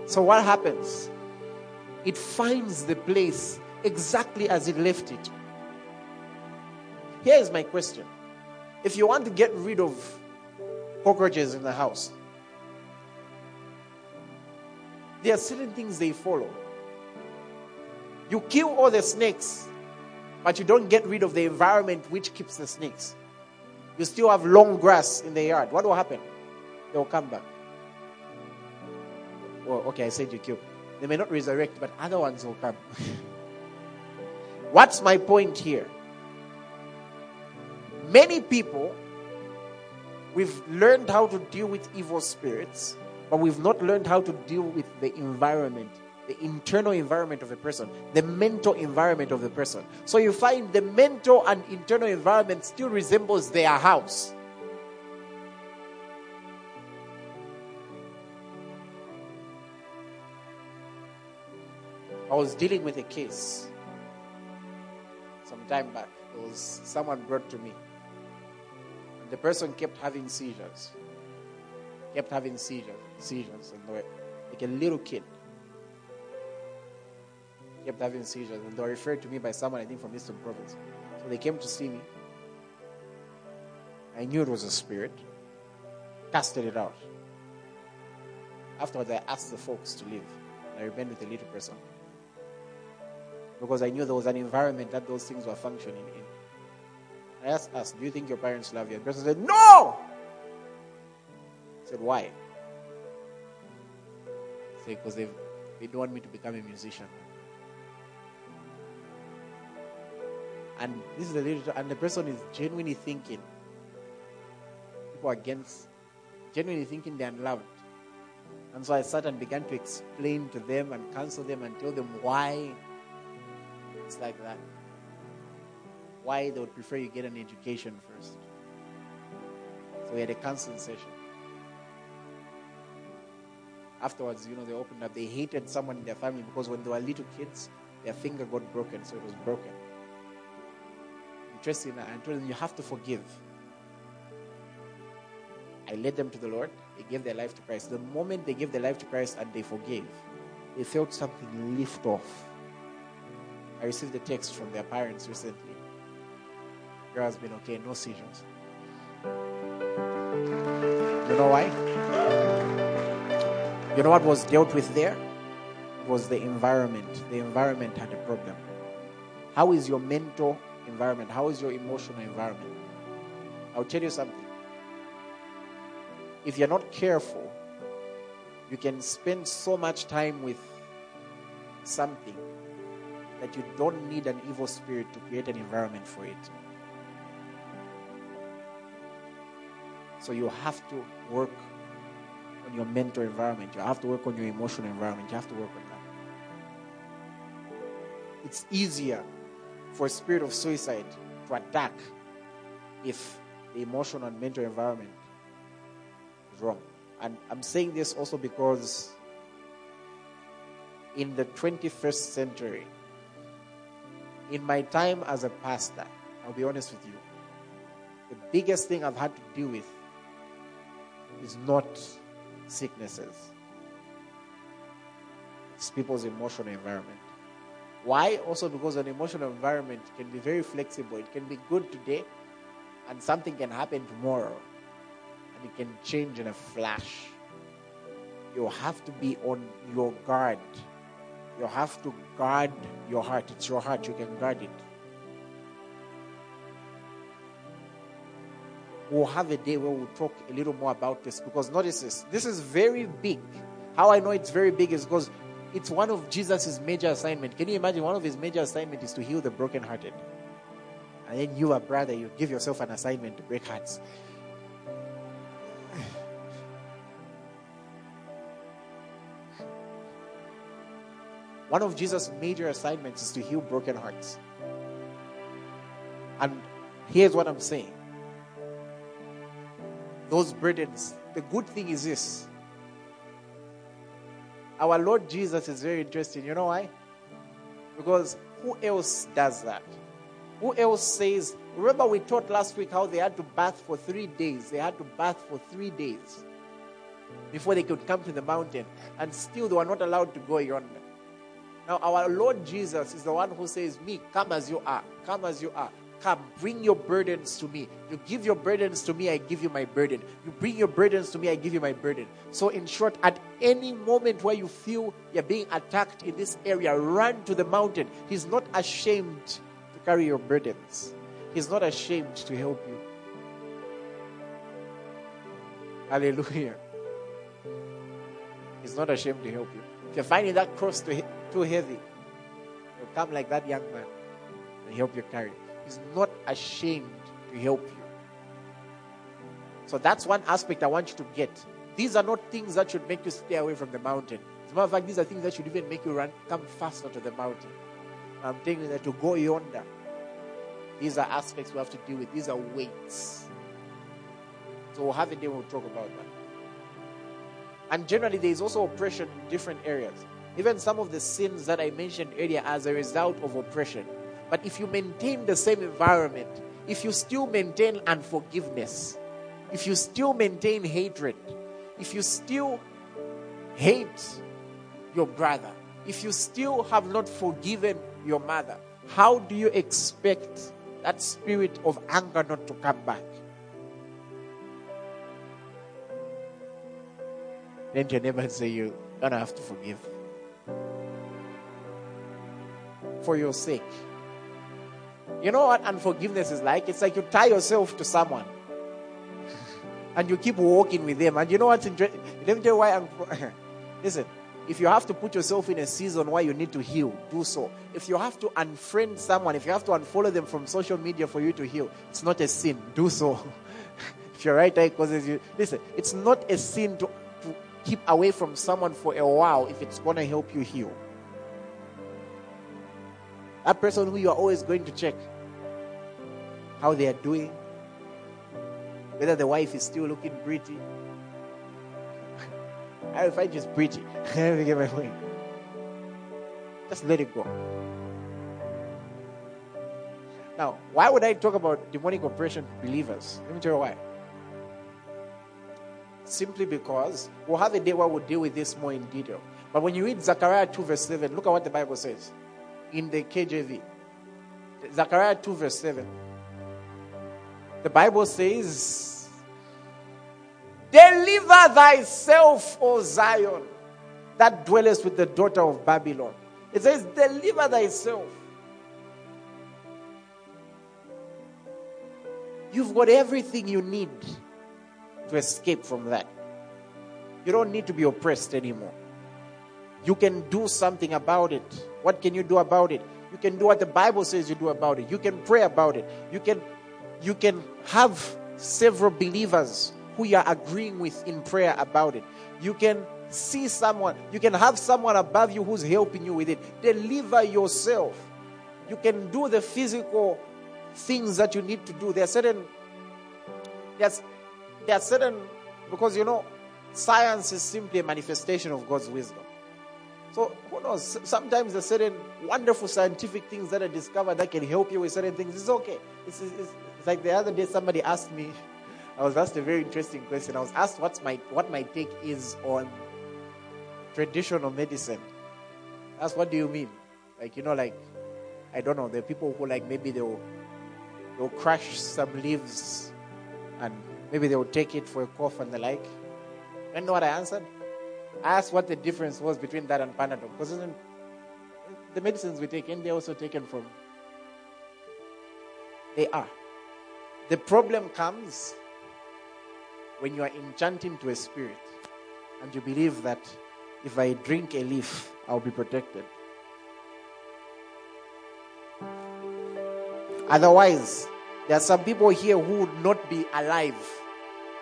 So what happens? It finds the place exactly as it left it. Here is my question. If you want to get rid of cockroaches in the house, there are certain things they follow. You kill all the snakes, but you don't get rid of the environment which keeps the snakes. You still have long grass in the yard. What will happen? They will come back. Well, okay, I said you kill. They may not resurrect, but other ones will come. What's my point here? Many people, we've learned how to deal with evil spirits, but we've not learned how to deal with the environment, the internal environment of a person, the mental environment of the person. So you find the mental and internal environment still resembles their house. I was dealing with a case some time back. It was someone brought to me. And the person kept having seizures. Kept having seizures, seizures, and they were like a little kid. Kept having seizures, and they were referred to me by someone I think from Eastern Province. So they came to see me. I knew it was a spirit. Casted it out. Afterwards, I asked the folks to leave. I remained with the little person because I knew there was an environment that those things were functioning in. I asked us, Do you think your parents love you? And the person said, No! I said, Why? I said, Because they don't want me to become a musician. And this is the and the person is genuinely thinking. People against, genuinely thinking they're unloved. And so I sat and began to explain to them and counsel them and tell them why it's like that. Why they would prefer you get an education first. So we had a counseling session. Afterwards, you know, they opened up. They hated someone in their family because when they were little kids, their finger got broken, so it was broken. Interesting. I told them, you have to forgive. I led them to the Lord. They gave their life to Christ. The moment they gave their life to Christ and they forgave, they felt something lift off. I received a text from their parents recently. Girl has been okay, no seizures. You know why? You know what was dealt with there? It was the environment. The environment had a problem. How is your mental environment? How is your emotional environment? I'll tell you something. If you're not careful, you can spend so much time with something that you don't need an evil spirit to create an environment for it. So you have to work on your mental environment. You have to work on your emotional environment. You have to work on that. It's easier for a spirit of suicide to attack if the emotional and mental environment is wrong. And I'm saying this also because in the 21st century, in my time as a pastor, I'll be honest with you, the biggest thing I've had to deal with is not sicknesses, it's people's emotional environment. Why? Also because an emotional environment can be very flexible. It can be good today, and something can happen tomorrow, and it can change in a flash. You have to be on your guard. You have to guard your heart. It's your heart, you can guard it. We'll have a day where we'll talk a little more about this because notice this. This is very big. How I know it's very big is because it's one of Jesus' major assignment. Can you imagine one of his major assignment is to heal the brokenhearted? And then you, a brother, you give yourself an assignment to break hearts. One of Jesus' major assignments is to heal broken hearts. And here's what I'm saying those burdens, the good thing is this our Lord Jesus is very interesting. You know why? Because who else does that? Who else says, remember we taught last week how they had to bath for three days. They had to bath for three days before they could come to the mountain. And still they were not allowed to go yonder. Now our Lord Jesus is the one who says, Me, come as you are. Come as you are. Come, bring your burdens to me. You give your burdens to me, I give you my burden. You bring your burdens to me, I give you my burden. So, in short, at any moment where you feel you're being attacked in this area, run to the mountain. He's not ashamed to carry your burdens, He's not ashamed to help you. Hallelujah. He's not ashamed to help you. If you're finding that cross too, too heavy, come like that young man and help you carry He's not ashamed to help you. So that's one aspect I want you to get. These are not things that should make you stay away from the mountain. As a matter of fact, these are things that should even make you run, come faster to the mountain. I'm telling you that to go yonder. These are aspects we have to deal with. These are weights. So we'll have a day we'll talk about that. And generally, there is also oppression in different areas. Even some of the sins that I mentioned earlier as a result of oppression. But if you maintain the same environment, if you still maintain unforgiveness, if you still maintain hatred, if you still hate your brother, if you still have not forgiven your mother, how do you expect that spirit of anger not to come back? Then your neighbor say you're gonna have to forgive. For your sake. You know what unforgiveness is like? It's like you tie yourself to someone and you keep walking with them. And you know what's interesting? Let me tell you why I'm. Listen, if you have to put yourself in a season where you need to heal, do so. If you have to unfriend someone, if you have to unfollow them from social media for you to heal, it's not a sin. Do so. if your right eh, eye causes you. Listen, it's not a sin to, to keep away from someone for a while if it's going to help you heal. That person who you are always going to check how they are doing, whether the wife is still looking pretty. I find she's pretty. Get my point. Just let it go. Now, why would I talk about demonic oppression to believers? Let me tell you why. Simply because we'll have a day where we'll deal with this more in detail. But when you read Zechariah 2, verse 7, look at what the Bible says in the KJV. Zechariah 2, verse 7. The Bible says, Deliver thyself, O Zion, that dwellest with the daughter of Babylon. It says, Deliver thyself. You've got everything you need to escape from that. You don't need to be oppressed anymore. You can do something about it. What can you do about it? You can do what the Bible says you do about it. You can pray about it. You can you can have several believers who you are agreeing with in prayer about it. You can see someone, you can have someone above you who's helping you with it. Deliver yourself. You can do the physical things that you need to do. There are certain there's there are certain because you know science is simply a manifestation of God's wisdom. So who knows? Sometimes there's certain wonderful scientific things that are discovered that can help you with certain things. It's okay. It's, it's, it's like the other day somebody asked me, I was asked a very interesting question. I was asked what's my what my take is on traditional medicine. That's what do you mean? Like you know, like I don't know. There are people who like maybe they'll they'll crush some leaves and maybe they'll take it for a cough and the like. You know what I answered? Asked what the difference was between that and Panadol. Because the medicines we take, and they're also taken from. They are. The problem comes when you are enchanting to a spirit and you believe that if I drink a leaf, I'll be protected. Otherwise, there are some people here who would not be alive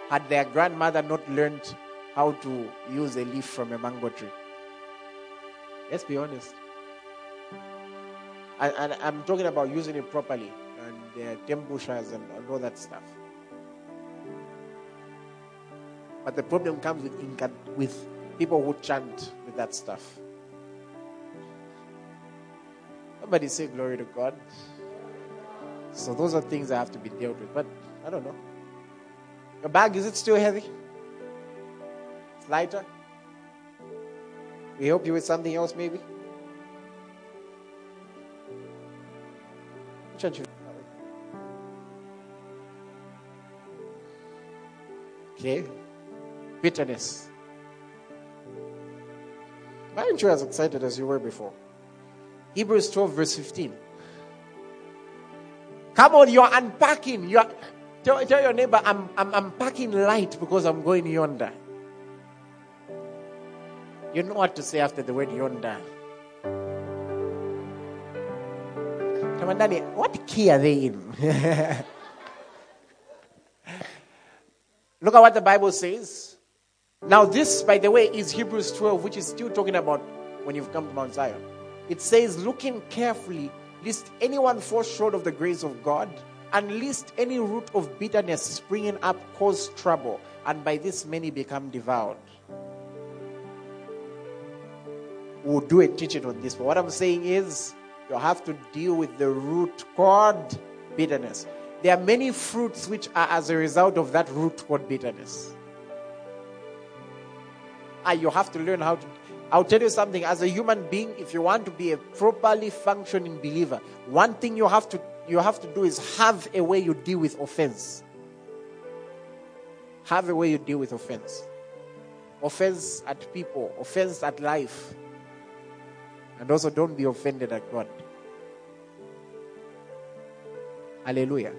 had their grandmother not learned how to use a leaf from a mango tree. Let's be honest. And, I'm talking about using it properly and uh, tembushas and, all that stuff. But the problem comes with, with people who chant with that stuff. Somebody say glory to God. So those are things that have to be dealt with. But I don't know. Your bag, is it still heavy? Lighter? We help you with something else maybe? Church. Okay. Bitterness. Why aren't you as excited as you were before? Hebrews 12, verse 15. Come on, you're unpacking. You're, tell, tell your neighbor, I'm, I'm unpacking light because I'm going yonder. You know what to say after the word yonder. What key are they in? Look at what the Bible says. Now, this, by the way, is Hebrews 12, which is still talking about when you've come to Mount Zion. It says, looking carefully lest anyone fall short of the grace of God, and lest any root of bitterness springing up cause trouble, and by this many become devoured. We'll do a teaching on this, but what I'm saying is you have to deal with the root called bitterness. There are many fruits which are as a result of that root called bitterness. And ah, you have to learn how to I'll tell you something as a human being, if you want to be a properly functioning believer, one thing you have to you have to do is have a way you deal with offense. Have a way you deal with offense. Offense at people, offense at life. And also don't be offended at God. Hallelujah.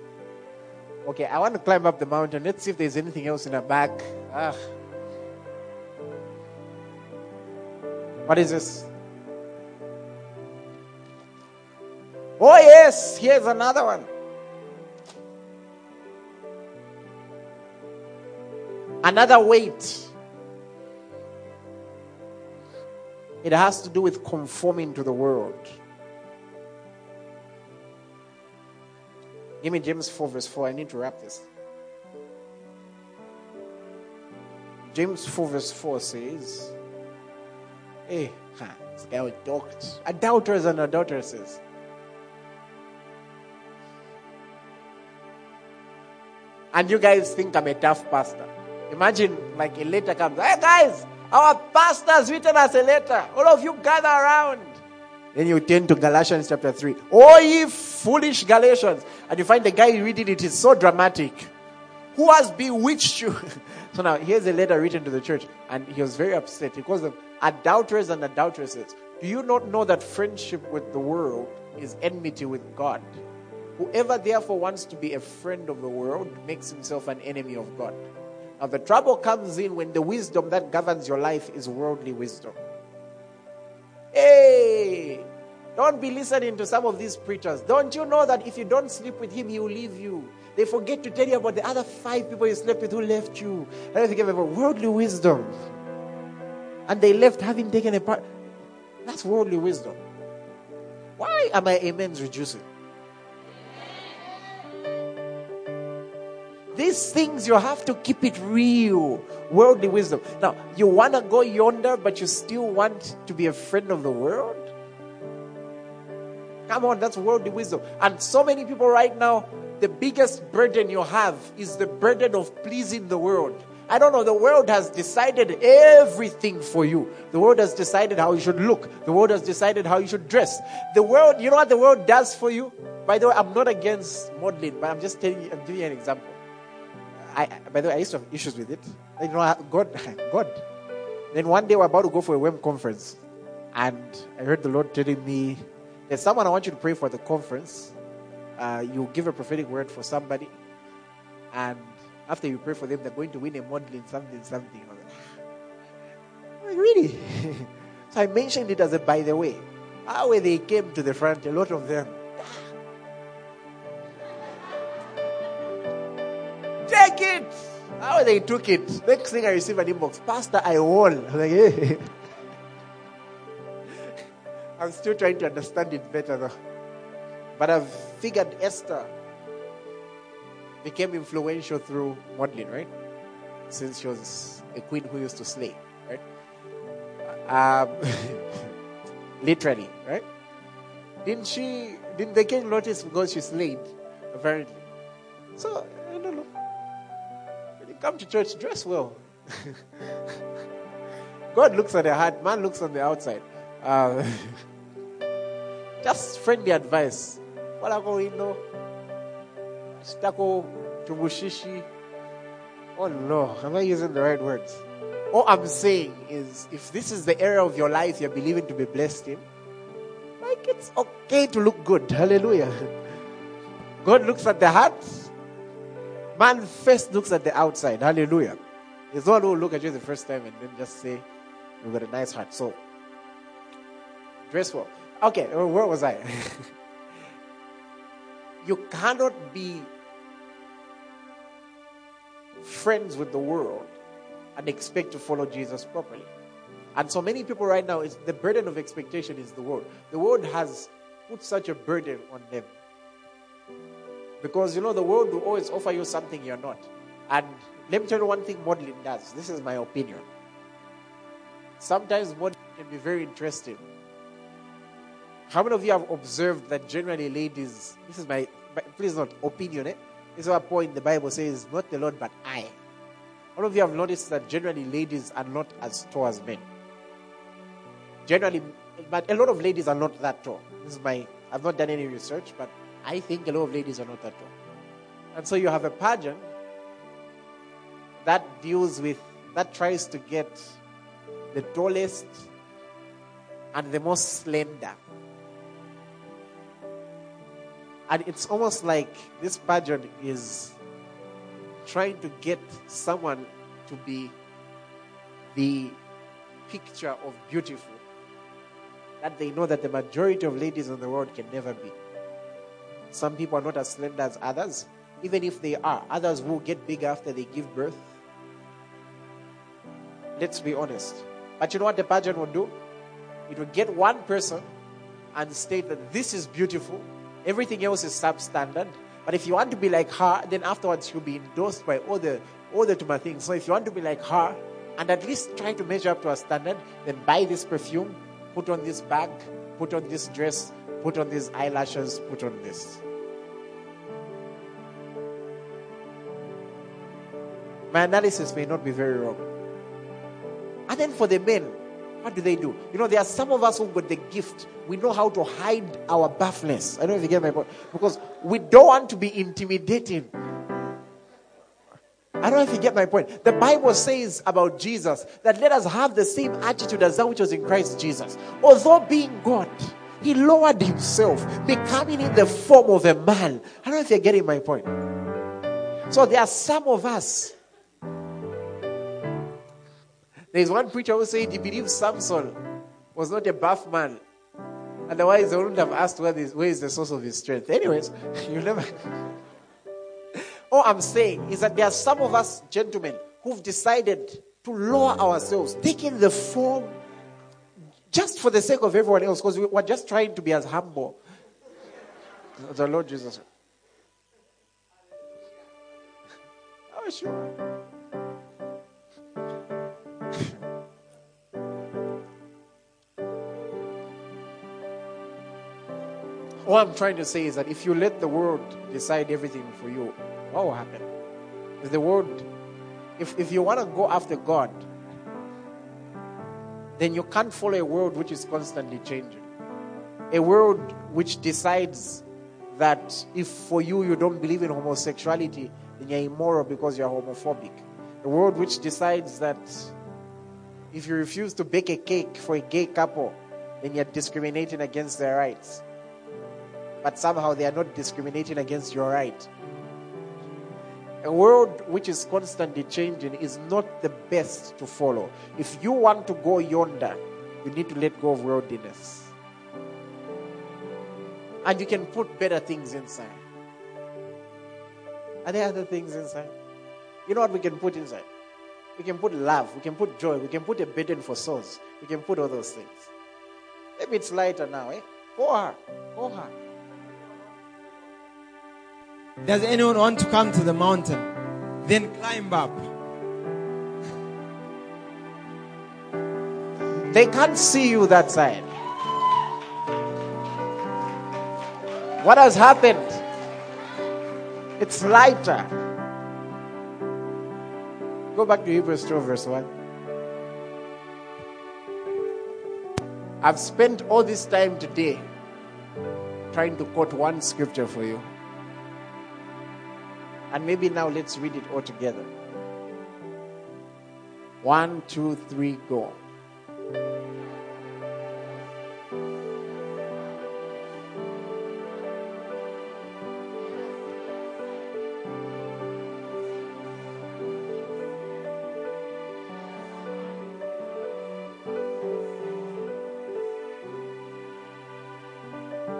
Okay, I want to climb up the mountain. Let's see if there's anything else in the back. Ah. What is this? Oh, yes, here's another one. Another weight. It has to do with conforming to the world. Give me James 4, verse 4. I need to wrap this. James 4, verse 4 says, eh, Hey, huh, this guy. Adulterers and adulteresses. And you guys think I'm a tough pastor. Imagine like a letter comes. Hey guys, our pastor's written us a letter. All of you gather around. Then you turn to Galatians chapter 3. Oh, ye foolish Galatians. And you find the guy reading it is so dramatic. Who has bewitched you? so now here's a letter written to the church. And he was very upset. He calls them adulterers and adulteresses. Do you not know that friendship with the world is enmity with God? Whoever therefore wants to be a friend of the world makes himself an enemy of God. Now, the trouble comes in when the wisdom that governs your life is worldly wisdom. Hey, don't be listening to some of these preachers. Don't you know that if you don't sleep with him, he will leave you? They forget to tell you about the other five people you slept with who left you. And they give about worldly wisdom and they left having taken a part. That's worldly wisdom. Why are my amens reducing? These things you have to keep it real. Worldly wisdom. Now, you want to go yonder, but you still want to be a friend of the world? Come on, that's worldly wisdom. And so many people right now, the biggest burden you have is the burden of pleasing the world. I don't know, the world has decided everything for you. The world has decided how you should look. The world has decided how you should dress. The world, you know what the world does for you? By the way, I'm not against modeling, but I'm just telling you, I'm giving you an example. I, by the way, I used to have issues with it. You know, God, God. Then one day we're about to go for a WEM conference, and I heard the Lord telling me, "There's someone I want you to pray for the conference. Uh, you give a prophetic word for somebody, and after you pray for them, they're going to win a modeling something, something." I was like, like really? so I mentioned it as a by the way. How they came to the front, a lot of them. They took it. Next thing I receive an inbox, Pastor, I won. I'm like, hey. I'm still trying to understand it better though. But I've figured Esther became influential through modeling, right? Since she was a queen who used to slay, right? Um, literally, right? Didn't she? Didn't the king notice because she slayed? Apparently. So I don't know. You come to church, dress well. God looks at the heart, man looks on the outside. Um, just friendly advice. Wala ko ino. Stako tubushishi. Oh no, am I using the right words? All I'm saying is if this is the area of your life you're believing to be blessed in, like it's okay to look good. Hallelujah. God looks at the heart. Man first looks at the outside. Hallelujah. He's not who will look at you the first time and then just say, You've got a nice heart. So, dress well. Okay, uh, where was I? you cannot be friends with the world and expect to follow Jesus properly. And so many people right now, it's the burden of expectation is the world. The world has put such a burden on them. Because you know, the world will always offer you something you're not. And let me tell you one thing modeling does. This is my opinion. Sometimes modeling can be very interesting. How many of you have observed that generally ladies, this is my, please not opinion, eh? This is a point the Bible says, not the Lord, but I. All of you have noticed that generally ladies are not as tall as men. Generally, but a lot of ladies are not that tall. This is my, I've not done any research, but I think a lot of ladies are not that tall. And so you have a pageant that deals with, that tries to get the tallest and the most slender. And it's almost like this pageant is trying to get someone to be the picture of beautiful that they know that the majority of ladies in the world can never be. Some people are not as slender as others. Even if they are, others will get bigger after they give birth. Let's be honest. But you know what the pageant will do? It will get one person and state that this is beautiful, everything else is substandard. But if you want to be like her, then afterwards you'll be endorsed by all the all the Tuma things. So if you want to be like her and at least try to measure up to a standard, then buy this perfume, put on this bag, put on this dress, put on these eyelashes, put on this. My analysis may not be very wrong. And then for the men, what do they do? You know, there are some of us who've got the gift. We know how to hide our buffness. I don't know if you get my point. Because we don't want to be intimidating. I don't know if you get my point. The Bible says about Jesus that let us have the same attitude as that which was in Christ Jesus. Although being God, he lowered himself, becoming in the form of a man. I don't know if you're getting my point. So there are some of us there's one preacher who said he believes Samson was not a buff man. Otherwise, they wouldn't have asked where, this, where is the source of his strength. Anyways, you never. All I'm saying is that there are some of us, gentlemen, who've decided to lower ourselves, taking the form just for the sake of everyone else, because we're just trying to be as humble the Lord Jesus. Oh, sure. What I'm trying to say is that if you let the world decide everything for you, what will happen? If the world, if, if you want to go after God, then you can't follow a world which is constantly changing. A world which decides that if for you you don't believe in homosexuality, then you're immoral because you're homophobic. A world which decides that if you refuse to bake a cake for a gay couple, then you're discriminating against their rights. But somehow they are not discriminating against your right. A world which is constantly changing is not the best to follow. If you want to go yonder, you need to let go of worldliness. And you can put better things inside. Are there other things inside? You know what we can put inside? We can put love, we can put joy, we can put a burden for souls, we can put all those things. Maybe it's lighter now, eh? Go hard, go hard. Does anyone want to come to the mountain? Then climb up. They can't see you that side. What has happened? It's lighter. Go back to Hebrews 12, verse 1. I've spent all this time today trying to quote one scripture for you. And maybe now let's read it all together. One, two, three, go.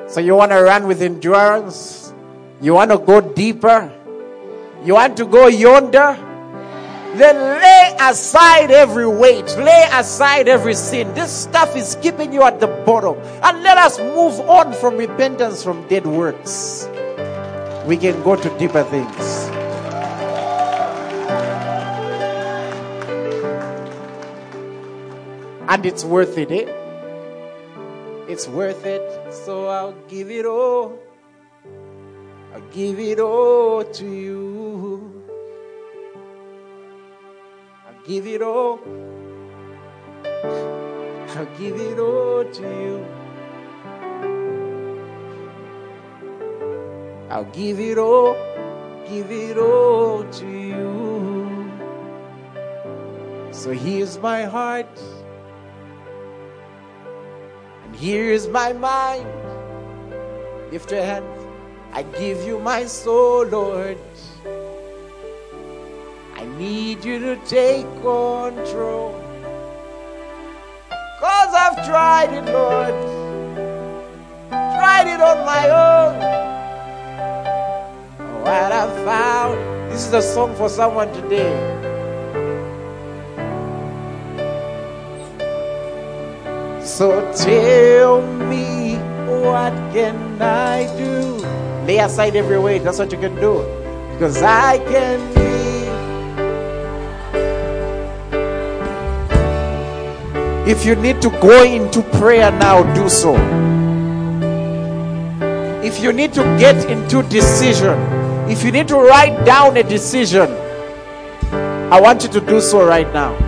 So you want to run with endurance? You want to go deeper? You want to go yonder? Then lay aside every weight, lay aside every sin. This stuff is keeping you at the bottom. And let us move on from repentance from dead works. We can go to deeper things. And it's worth it, eh? It's worth it. So I'll give it all. I'll give it all to you. Give it all. I'll give it all to you. I'll give it all, give it all to you. So here's my heart, and here's my mind. Lift your hand. I give you my soul, Lord. Need you to take control. Cause I've tried it, Lord. Tried it on my own. What I found. This is a song for someone today. So tell me, what can I do? Lay aside every weight. That's what you can do. Because I can If you need to go into prayer now, do so. If you need to get into decision, if you need to write down a decision, I want you to do so right now.